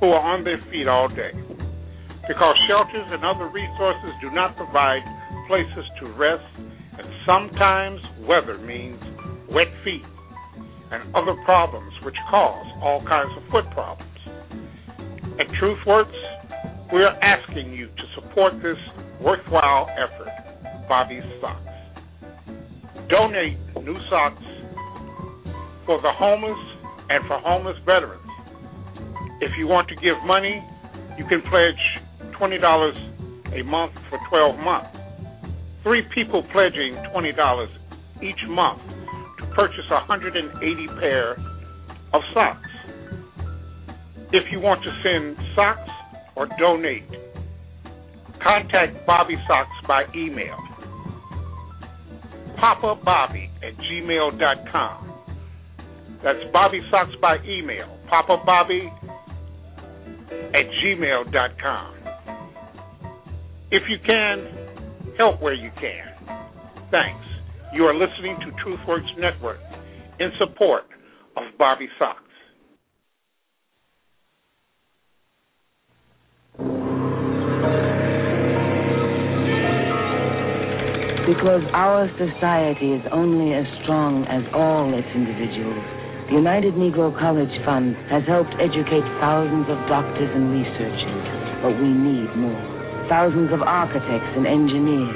who are on their feet all day because shelters and other resources do not provide places to rest, and sometimes weather means wet feet and other problems which cause all kinds of foot problems. At TruthWorks, we are asking you to support this worthwhile effort, Bobby's Socks. Donate new socks for the homeless and for homeless veterans. If you want to give money, you can pledge $20 a month for 12 months. Three people pledging $20 each month to purchase 180 pair of socks. If you want to send socks or donate, contact Bobby Socks by email. Papa Bobby at gmail.com. That's Bobby Socks by email. Papa Bobby at gmail.com. If you can, help where you can. Thanks. You are listening to TruthWorks Network in support of Bobby Sox. Because our society is only as strong as all its individuals, the United Negro College Fund has helped educate thousands of doctors and researchers, but we need more. Thousands of architects and engineers,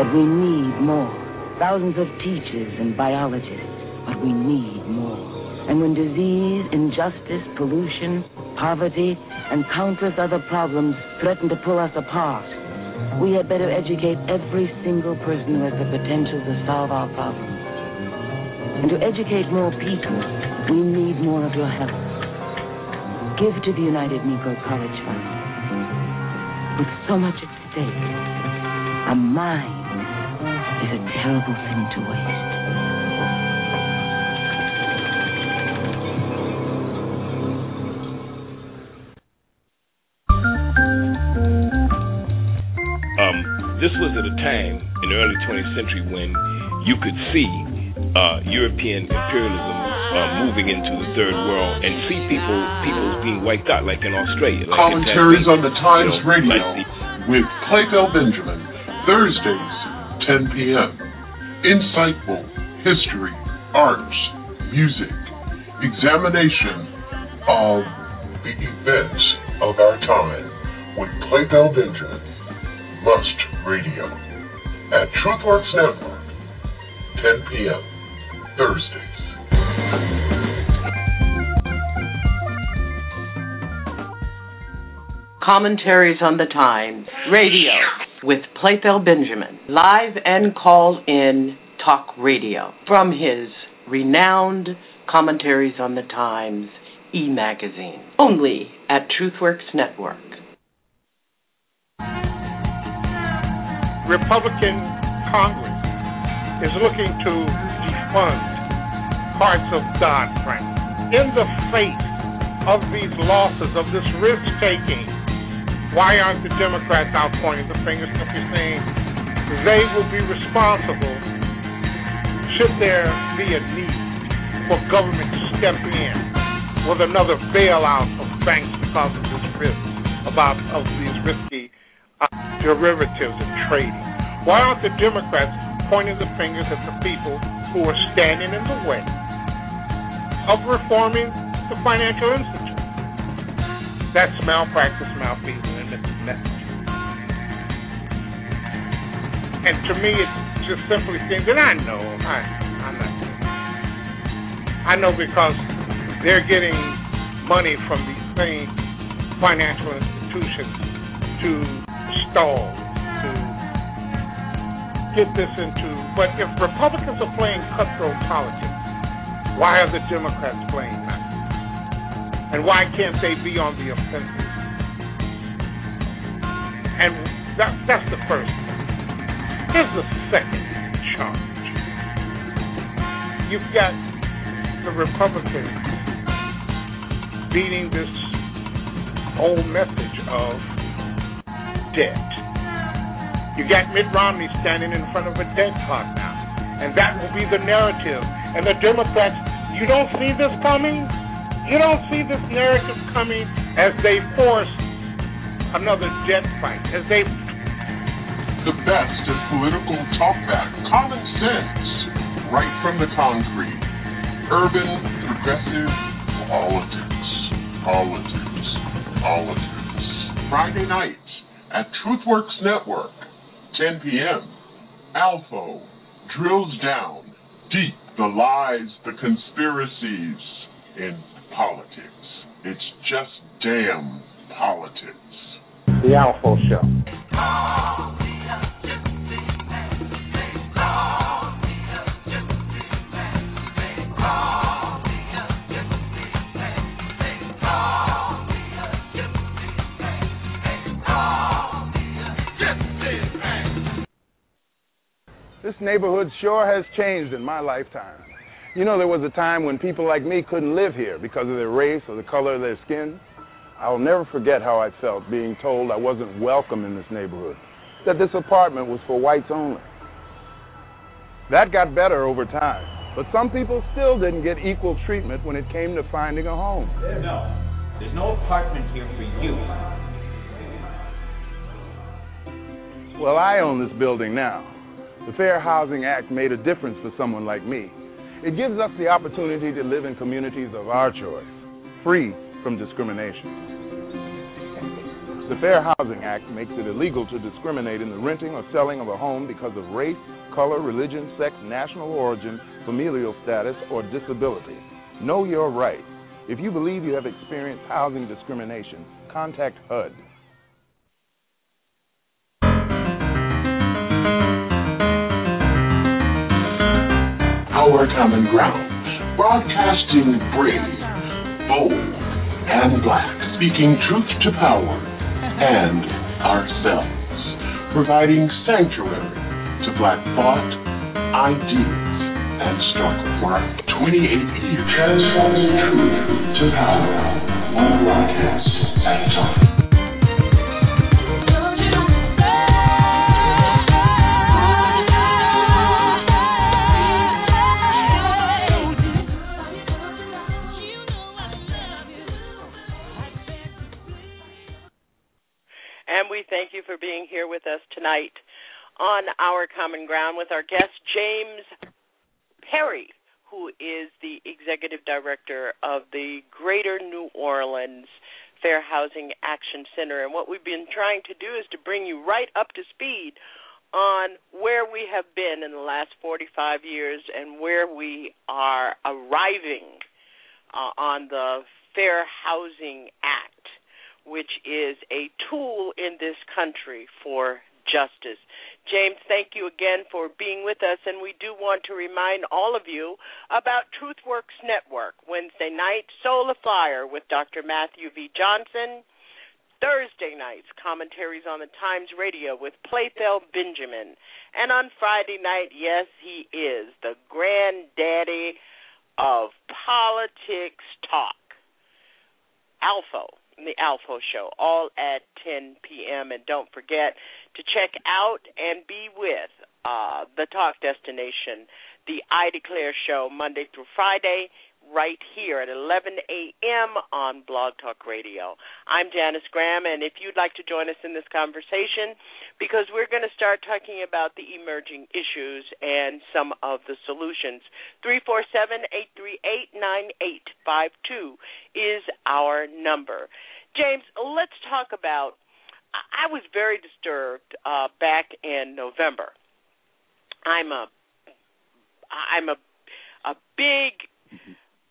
but we need more. Thousands of teachers and biologists, but we need more. And when disease, injustice, pollution, poverty, and countless other problems threaten to pull us apart, we had better educate every single person who has the potential to solve our problems. And to educate more people, we need more of your help. Give to the United Negro College Fund. With so much at stake, a mind is a terrible thing to waste. um, this was at a time in the early 20th century when you could see uh, European imperialism uh, moving into the third world and see people people being wiped out, like in Australia. Like Commentaries in on the Times you know, Radio like the- with Playthel Benjamin, Thursdays, 10 p.m. Insightful history, arts, music, examination of the events of our time with Playthel Benjamin, Must Radio, at TruthWorks Network, 10 p.m. Thursdays. Commentaries on the Times Radio with Playthel Benjamin. Live and call in talk radio from his renowned Commentaries on the Times e magazine. Only at Truthworks Network. Republican Congress is looking to defund parts of Dodd Frank. In the face of these losses, of this risk taking, why aren't the Democrats out pointing the fingers simply saying they will be responsible should there be a need for government to step in with another bailout of banks because of this risk, about of these risky uh, derivatives and trading? Why aren't the Democrats pointing the fingers at the people who are standing in the way of reforming the financial institute? That's malpractice, malfeasance, and mismanagement. And to me, it just simply seems, and I know, I, I'm not. I know because they're getting money from these same financial institutions to stall, to get this into. But if Republicans are playing cutthroat politics, why are the Democrats playing that? And why can't they be on the offensive? And that, that's the first. Here's the second charge. You've got the Republicans beating this old message of debt. You got Mitt Romney standing in front of a debt clock now, and that will be the narrative. And the Democrats, you don't see this coming? You don't see this narrative coming as they force another debt fight, as they. The best of political talkback, common sense, right from the concrete. Urban, progressive, politics, politics, politics. Friday nights at TruthWorks Network, 10 p.m. Alpho drills down deep the lies, the conspiracies in politics. It's just damn politics. The Alpha Show. This neighborhood sure has changed in my lifetime. You know, there was a time when people like me couldn't live here because of their race or the color of their skin. I'll never forget how I felt being told I wasn't welcome in this neighborhood, that this apartment was for whites only. That got better over time, but some people still didn't get equal treatment when it came to finding a home. No, there's no apartment here for you. Well, I own this building now. The Fair Housing Act made a difference for someone like me. It gives us the opportunity to live in communities of our choice, free from discrimination. The Fair Housing Act makes it illegal to discriminate in the renting or selling of a home because of race, color, religion, sex, national origin, familial status, or disability. Know your rights. If you believe you have experienced housing discrimination, contact HUD. Our Common Ground, broadcasting brave, bold, and black, speaking truth to power and ourselves, providing sanctuary to black thought, ideas, and struggle for 28 years. Transforming truth to power, one broadcast at a time. Thank you for being here with us tonight on Our Common Ground with our guest, James Perry, who is the executive director of the Greater New Orleans Fair Housing Action Center. And what we've been trying to do is to bring you right up to speed on where we have been in the last 45 years and where we are arriving uh, on the Fair Housing Act which is a tool in this country for justice. James, thank you again for being with us, and we do want to remind all of you about TruthWorks Network, Wednesday night, Solar Flyer with Dr. Matthew V. Johnson. Thursday nights, commentaries on the Times Radio with Playthel Benjamin. And on Friday night, yes, he is the granddaddy of politics talk, Alpha the Alpha Show, all at 10 p.m. And don't forget to check out and be with uh, the Talk Destination, the I Declare Show, Monday through Friday, right here at 11 a.m. on Blog Talk Radio. I'm Janice Graham, and if you'd like to join us in this conversation, because we're going to start talking about the emerging issues and some of the solutions, 347 838 9852 is our number. James, let's talk about. I was very disturbed uh, back in November. I'm a, I'm a, a big.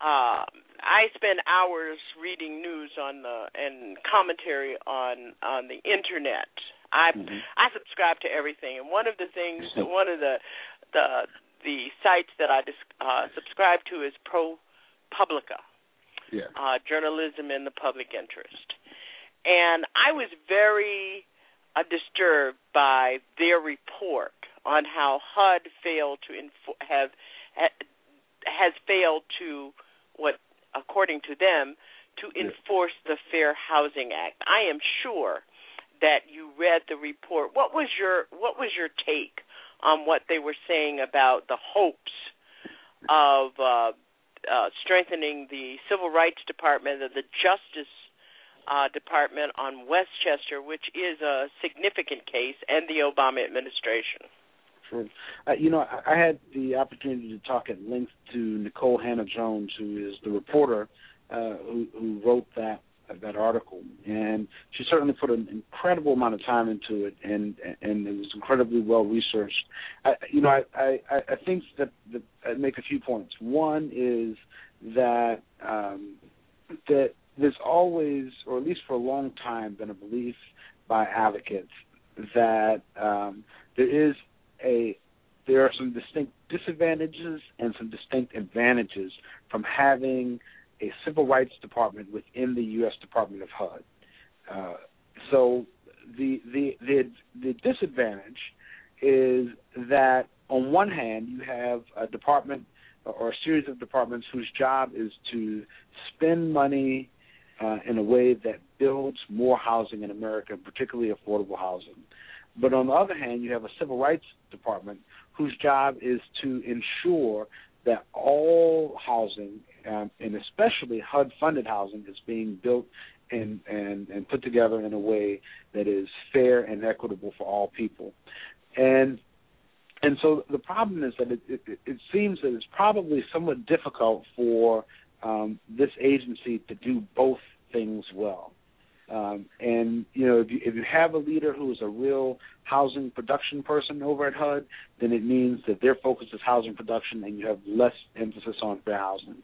Uh, I spend hours reading news on the and commentary on on the internet. I mm-hmm. I subscribe to everything, and one of the things, one of the the the sites that I uh, subscribe to is ProPublica yeah. uh, journalism in the public interest. And I was very uh, disturbed by their report on how HUD failed to info- have has failed to what according to them to enforce the Fair Housing Act. I am sure that you read the report. What was your what was your take on what they were saying about the hopes of uh, uh, strengthening the Civil Rights Department and the Justice uh, Department on Westchester, which is a significant case, and the Obama administration? Uh, you know, I, I had the opportunity to talk at length to Nikole Hannah-Jones, who is the reporter uh, who, who wrote that that article, and she certainly put an incredible amount of time into it, and and it was incredibly well researched. I, you know, I I, I think that, that I make a few points. One is that um, that there's always, or at least for a long time, been a belief by advocates that um, there is a there are some distinct disadvantages and some distinct advantages from having a civil rights department within the U.S. Department of HUD. Uh, so the, the the the disadvantage is that on one hand you have a department or a series of departments whose job is to spend money uh, in a way that builds more housing in America, particularly affordable housing. But on the other hand, you have a civil rights department whose job is to ensure that all housing, um, and especially HUD-funded housing, is being built and, and and put together in a way that is fair and equitable for all people. And and so the problem is that it, it, it seems that it's probably somewhat difficult for um, this agency to do both things well. Um, and you know, if you if you have a leader who is a real housing production person over at HUD, then it means that their focus is housing production, and you have less emphasis on fair housing.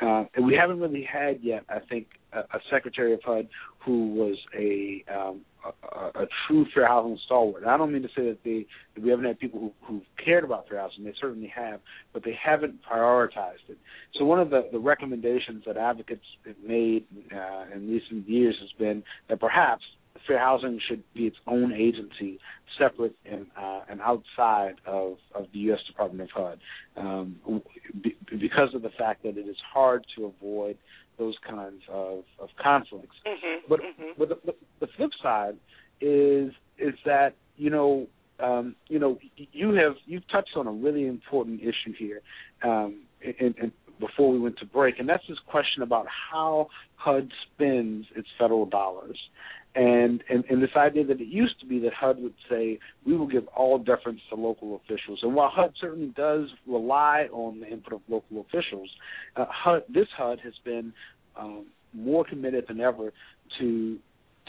Uh, and we haven't really had yet, I think, a, a secretary of HUD who was a um, a, a true fair housing stalwart. I don't mean to say that they that we haven't had people who who cared about fair housing. They certainly have, but they haven't prioritized it. So one of the the recommendations that advocates have made uh, in recent years has been that perhaps fair housing should be its own agency, separate and uh, and outside of, of the U.S. Department of HUD, um, be, because of the fact that it is hard to avoid those kinds of, of conflicts. Mm-hmm, but mm-hmm. but the, the, the flip side is is that you know um, you know you have you've touched on a really important issue here, um, and, and before we went to break, and that's this question about how HUD spends its federal dollars. And, and and this idea that it used to be that HUD would say we will give all deference to local officials, and while HUD certainly does rely on the input of local officials, uh, HUD this HUD has been um, more committed than ever to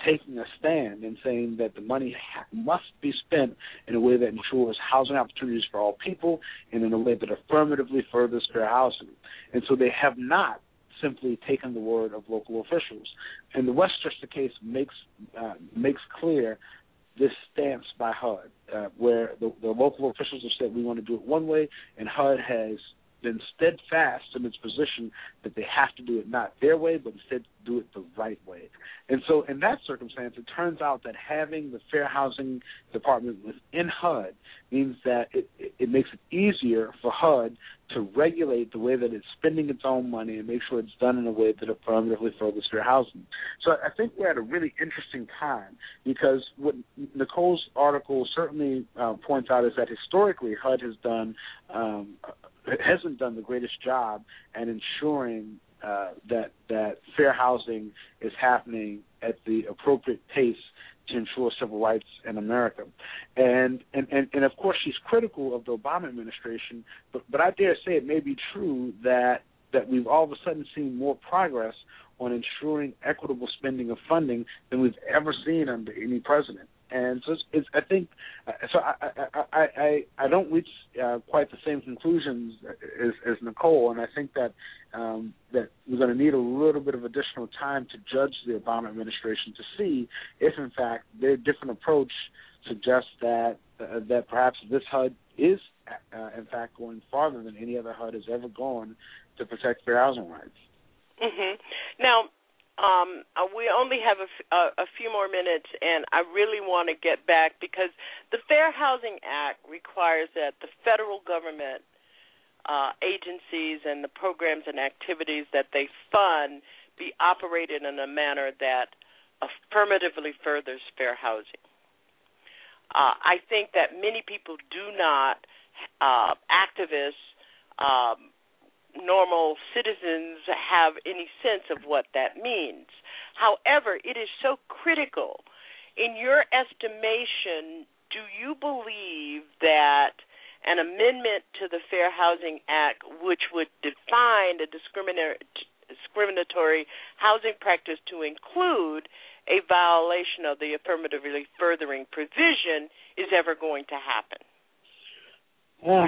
taking a stand and saying that the money ha- must be spent in a way that ensures housing opportunities for all people and in a way that affirmatively furthers fair housing. And so they have not simply taken the word of local officials. And the Westchester case makes uh, makes clear this stance by HUD, uh, where the, the local officials have said we want to do it one way, and HUD has been steadfast in its position that they have to do it not their way, but instead do it the right way. And so, in that circumstance, it turns out that having the Fair Housing Department within HUD means that it, it, makes it easier for HUD to regulate the way that it's spending its own money and make sure it's done in a way that affirmatively furthers fair housing. So I think we're at a really interesting time because what Nikole's article certainly uh, points out is that historically HUD has done um, hasn't done the greatest job at ensuring uh, that that fair housing is happening at the appropriate pace to ensure civil rights in America. And, and, and, and of course she's critical of the Obama administration, but, but I dare say it may be true that that we've all of a sudden seen more progress on ensuring equitable spending of funding than we've ever seen under any president and so it's, it's I think uh, so I I I I, don't reach uh, quite the same conclusions as, as Nikole, and I think that um, that we're going to need a little bit of additional time to judge the Obama administration to see if, in fact, their different approach suggests that uh, that perhaps this HUD is, uh, in fact, going farther than any other HUD has ever gone to protect fair housing rights. hmm Now, um, uh, we only have a few more minutes, and I really want to get back because the Fair Housing Act requires that the federal government uh, agencies and the programs and activities that they fund be operated in a manner that affirmatively furthers fair housing. Uh, I think that many people do not, uh, activists, um, normal citizens have any sense of what that means. However, it is so critical. In your estimation, do you believe that an amendment to the Fair Housing Act, which would define a discriminatory housing practice to include a violation of the affirmatively furthering provision, is ever going to happen? Uh,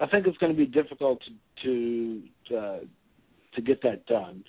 I think it's going to be difficult to to, uh, to get that done.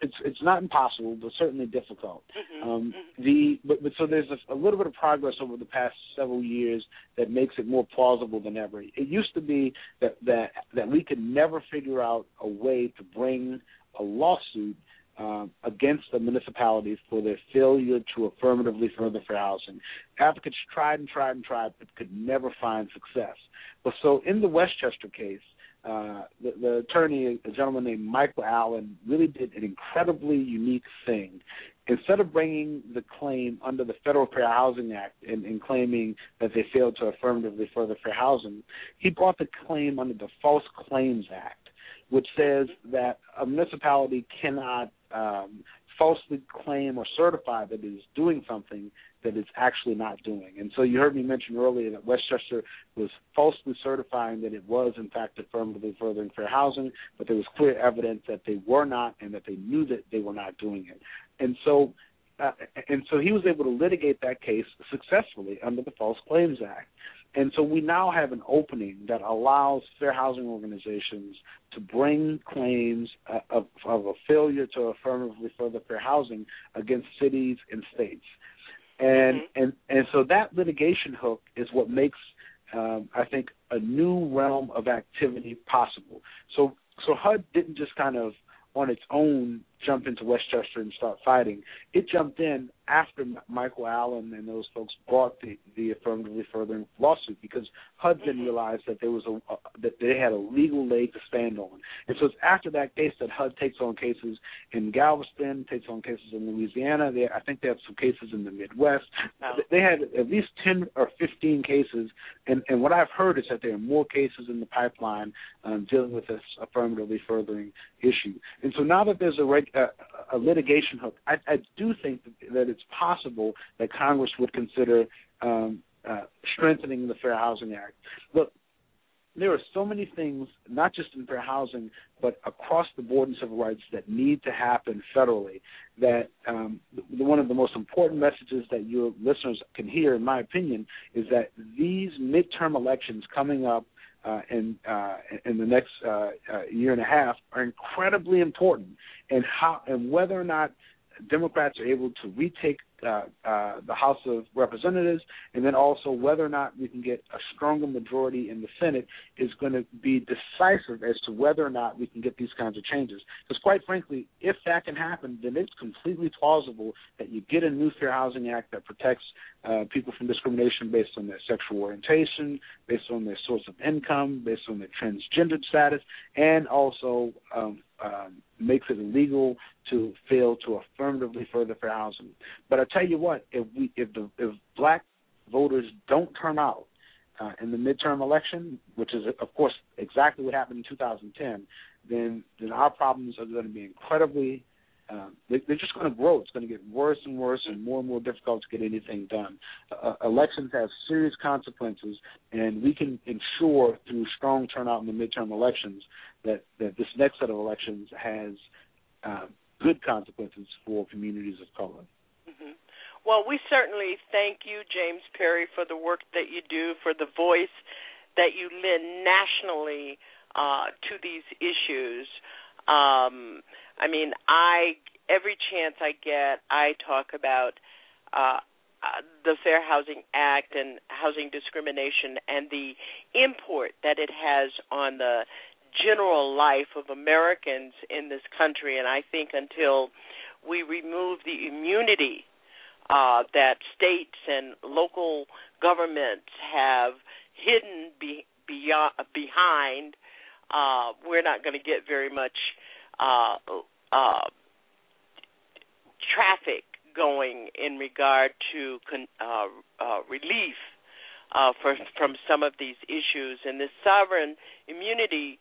It's it's not impossible, but certainly difficult. Mm-hmm. Um, the but, but so there's a, a little bit of progress over the past several years that makes it more plausible than ever. It used to be that that that we could never figure out a way to bring a lawsuit uh, against the municipalities for their failure to affirmatively further for housing. Advocates tried and tried and tried, but could never find success. But so in the Westchester case, uh, the, the attorney, a gentleman named Michael Allen, really did an incredibly unique thing. Instead of bringing the claim under the Federal Fair Housing Act and, and claiming that they failed to affirmatively further fair housing, he brought the claim under the False Claims Act, which says that a municipality cannot um, falsely claim or certify that it is doing something that it's actually not doing. And so you heard me mention earlier that Westchester was falsely certifying that it was in fact affirmatively furthering fair housing, but there was clear evidence that they were not and that they knew that they were not doing it. And so uh, and so he was able to litigate that case successfully under the False Claims Act. And so we now have an opening that allows fair housing organizations to bring claims uh, of, of a failure to affirmatively further fair housing against cities and states. And mm-hmm. and and so that litigation hook is what makes um, I think a new realm of activity possible. So so HUD didn't just kind of on its own jump into Westchester and start fighting. It jumped in after Michael Allen and those folks brought the the affirmatively furthering lawsuit because HUD Mm-hmm. didn't that there was a uh, that they had a legal leg to stand on. And so it's after that case that HUD takes on cases in Galveston, takes on cases in Louisiana. They, I think they have some cases in the Midwest. Oh. They had at least ten or fifteen cases, and and what I've heard is that there are more cases in the pipeline um, dealing with this affirmatively furthering issue. And so now that there's a, reg, a, litigation hook, I, I do think that, that it's possible that Congress would consider um, uh, strengthening the Fair Housing Act. Look, there are so many things, not just in fair housing, but across the board in civil rights that need to happen federally. That um, the, one of the most important messages that your listeners can hear, in my opinion, is that these midterm elections coming up uh, in uh, in the next uh, uh, year and a half are incredibly important, and how and whether or not Democrats are able to retake uh, uh, the House of Representatives, and then also whether or not we can get a stronger majority in the Senate is going to be decisive as to whether or not we can get these kinds of changes. Because quite frankly, if that can happen, then it's completely plausible that you get a new Fair Housing Act that protects uh, people from discrimination based on their sexual orientation, based on their source of income, based on their transgendered status, and also um, um, makes it illegal to fail to affirmatively further fair housing. But I tell you what, if we if the if black voters don't turn out uh, in the midterm election, which is of course exactly what happened in 2010, then then our problems are going to be incredibly um, they, they're just going to grow. It's going to get worse and worse and more and more difficult to get anything done. Uh, elections have serious consequences, and we can ensure through strong turnout in the midterm elections that, that this next set of elections has uh, good consequences for communities of color. Well, we certainly thank you, James Perry, for the work that you do, for the voice that you lend nationally uh, to these issues. Um, I mean, I every chance I get, I talk about uh, uh, the Fair Housing Act and housing discrimination and the import that it has on the general life of Americans in this country. And I think until we remove the immunity uh, that states and local governments have hidden be, beyond, behind, uh, we're not going to get very much uh, uh, traffic going in regard to con- uh, uh, relief uh, for, from some of these issues. And this sovereign immunity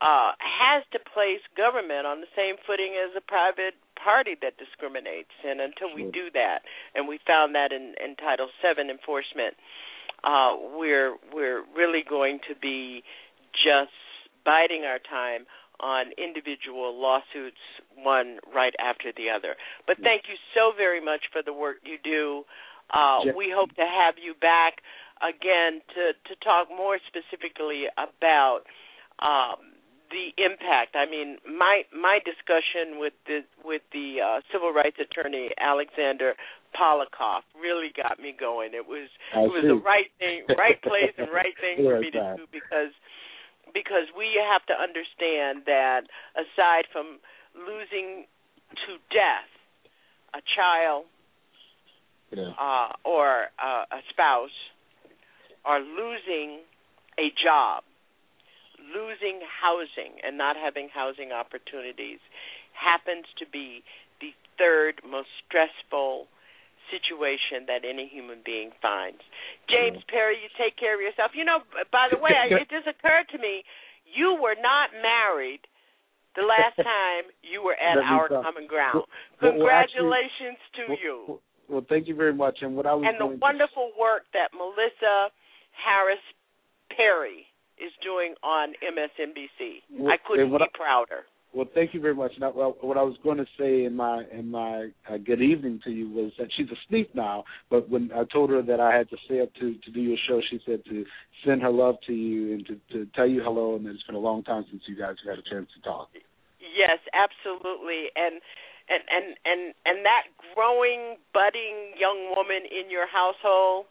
uh, has to place government on the same footing as a private party that discriminates. And until we do that, and we found that in, in Title VII enforcement, uh, we're we're really going to be just biding our time on individual lawsuits, one right after the other. But thank you so very much for the work you do. Uh, we hope to have you back again to to talk more specifically about um, the impact. I mean, my my discussion with the with the uh, civil rights attorney Alexander Polikoff really got me going. It was I it was see. the right thing, right place, and right thing for me to do because because we have to understand that aside from losing to death a child Yeah. uh, or uh, a spouse, or losing a job, losing housing and not having housing opportunities happens to be the third most stressful situation that any human being finds. James mm-hmm. Perry, you take care of yourself. You know, by the way, I- it just occurred to me you were not married the last *laughs* time you were at our common ground. Well, well, actually- Congratulations to you Well, well, thank you very much. And what I was and the going to wonderful work that Melissa Harris Perry is doing on MSNBC. Well, I couldn't be I- prouder. Well, thank you very much. Now, well, what I was going to say in my in my uh, good evening to you was that she's asleep now. But when I told her that I had to stay up to to do your show, she said to send her love to you and to to tell you hello. And that it's been a long time since you guys have had a chance to talk. Yes, absolutely. And and and and and that growing, budding young woman in your household,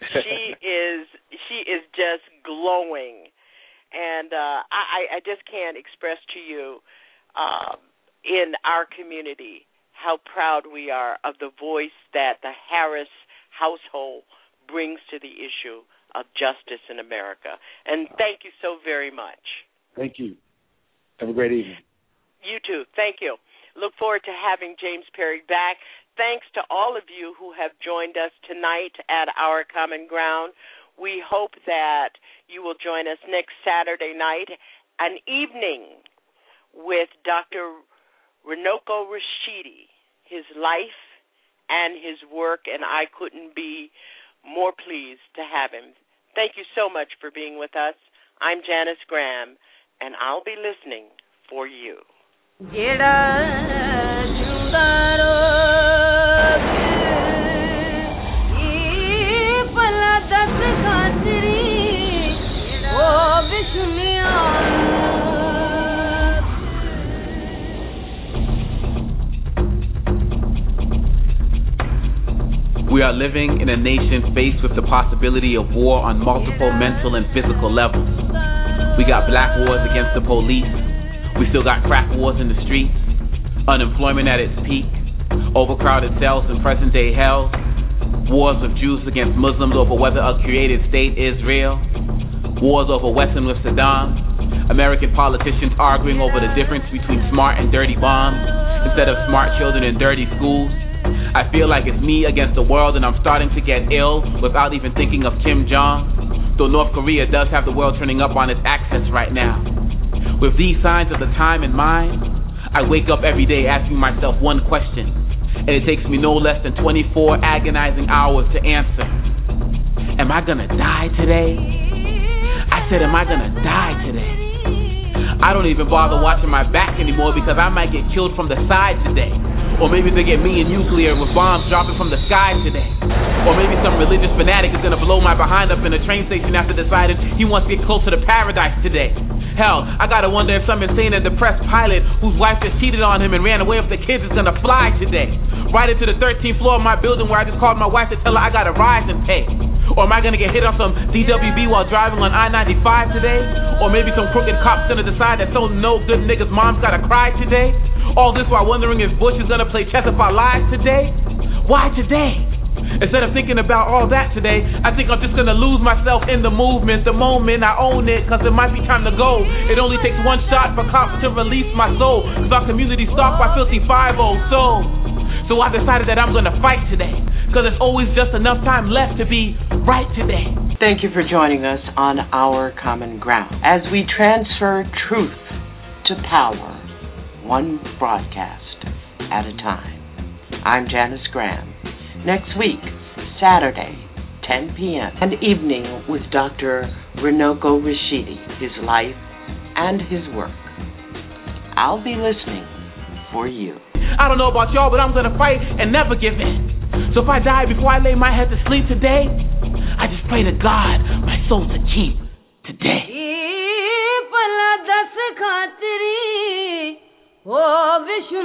she is she is just glowing. And uh I I just can't express to you um in our community how proud we are of the voice that the Harris household brings to the issue of justice in America. And thank you so very much. Thank you. Have a great evening. You too. Thank you. Look forward to having James Perry back. Thanks to all of you who have joined us tonight at Our Common Ground. We hope that you will join us next Saturday night, an evening with Dr. Runoko Rashidi, his life and his work, and I couldn't be more pleased to have him. Thank you so much for being with us. I'm Janice Graham, and I'll be listening for you. We are living in a nation faced with the possibility of war on multiple mental and physical levels. We got black wars against the police. We still got crack wars in the streets. Unemployment at its peak. Overcrowded cells in present day hell. Wars of Jews against Muslims over whether a created state is real. Wars over Western with Saddam. American politicians arguing over the difference between smart and dirty bombs instead of smart children in dirty schools. I feel like it's me against the world, and I'm starting to get ill without even thinking of Kim Jong. Though North Korea does have the world turning up on its axis right now. With these signs of the time in mind, I wake up every day asking myself one question, and it takes me no less than 24 agonizing hours to answer. Am I gonna die today? I said, Am I gonna die today? I don't even bother watching my back anymore because I might get killed from the side today. Or maybe they get me in nuclear with bombs dropping from the sky today. Or maybe some religious fanatic is gonna blow my behind up in a train station after deciding he wants to get closer to paradise today. Hell, I gotta wonder if some insane and depressed pilot whose wife just cheated on him and ran away with the kids is gonna fly today. Right into the 13th floor of my building where I just called my wife to tell her I got a rise and pay. Or am I gonna get hit on some DWB while driving on I-95 today? Or maybe some crooked cop's gonna decide that some no good niggas' mom's gotta cry today? All this while wondering if Bush is gonna play chess if I live today. Why today? Instead of thinking about all that today, I think I'm just gonna lose myself in the movement, the moment I own it, cause it might be time to go. It only takes one shot for cops to release my soul, cause our community stalked by filthy 5 so. So I decided that I'm gonna fight today, cause there's always just enough time left to be right today. Thank you for joining us on Our Common Ground as we transfer truth to power, one broadcast at a time. I'm Janice Graham. Next week, Saturday, 10 p.m., an evening with Dr. Runoko Rashidi, his life and his work. I'll be listening for you. I don't know about y'all, but I'm gonna fight and never give in. So if I die before I lay my head to sleep today, I just pray to God my soul to keep today. O Vishnu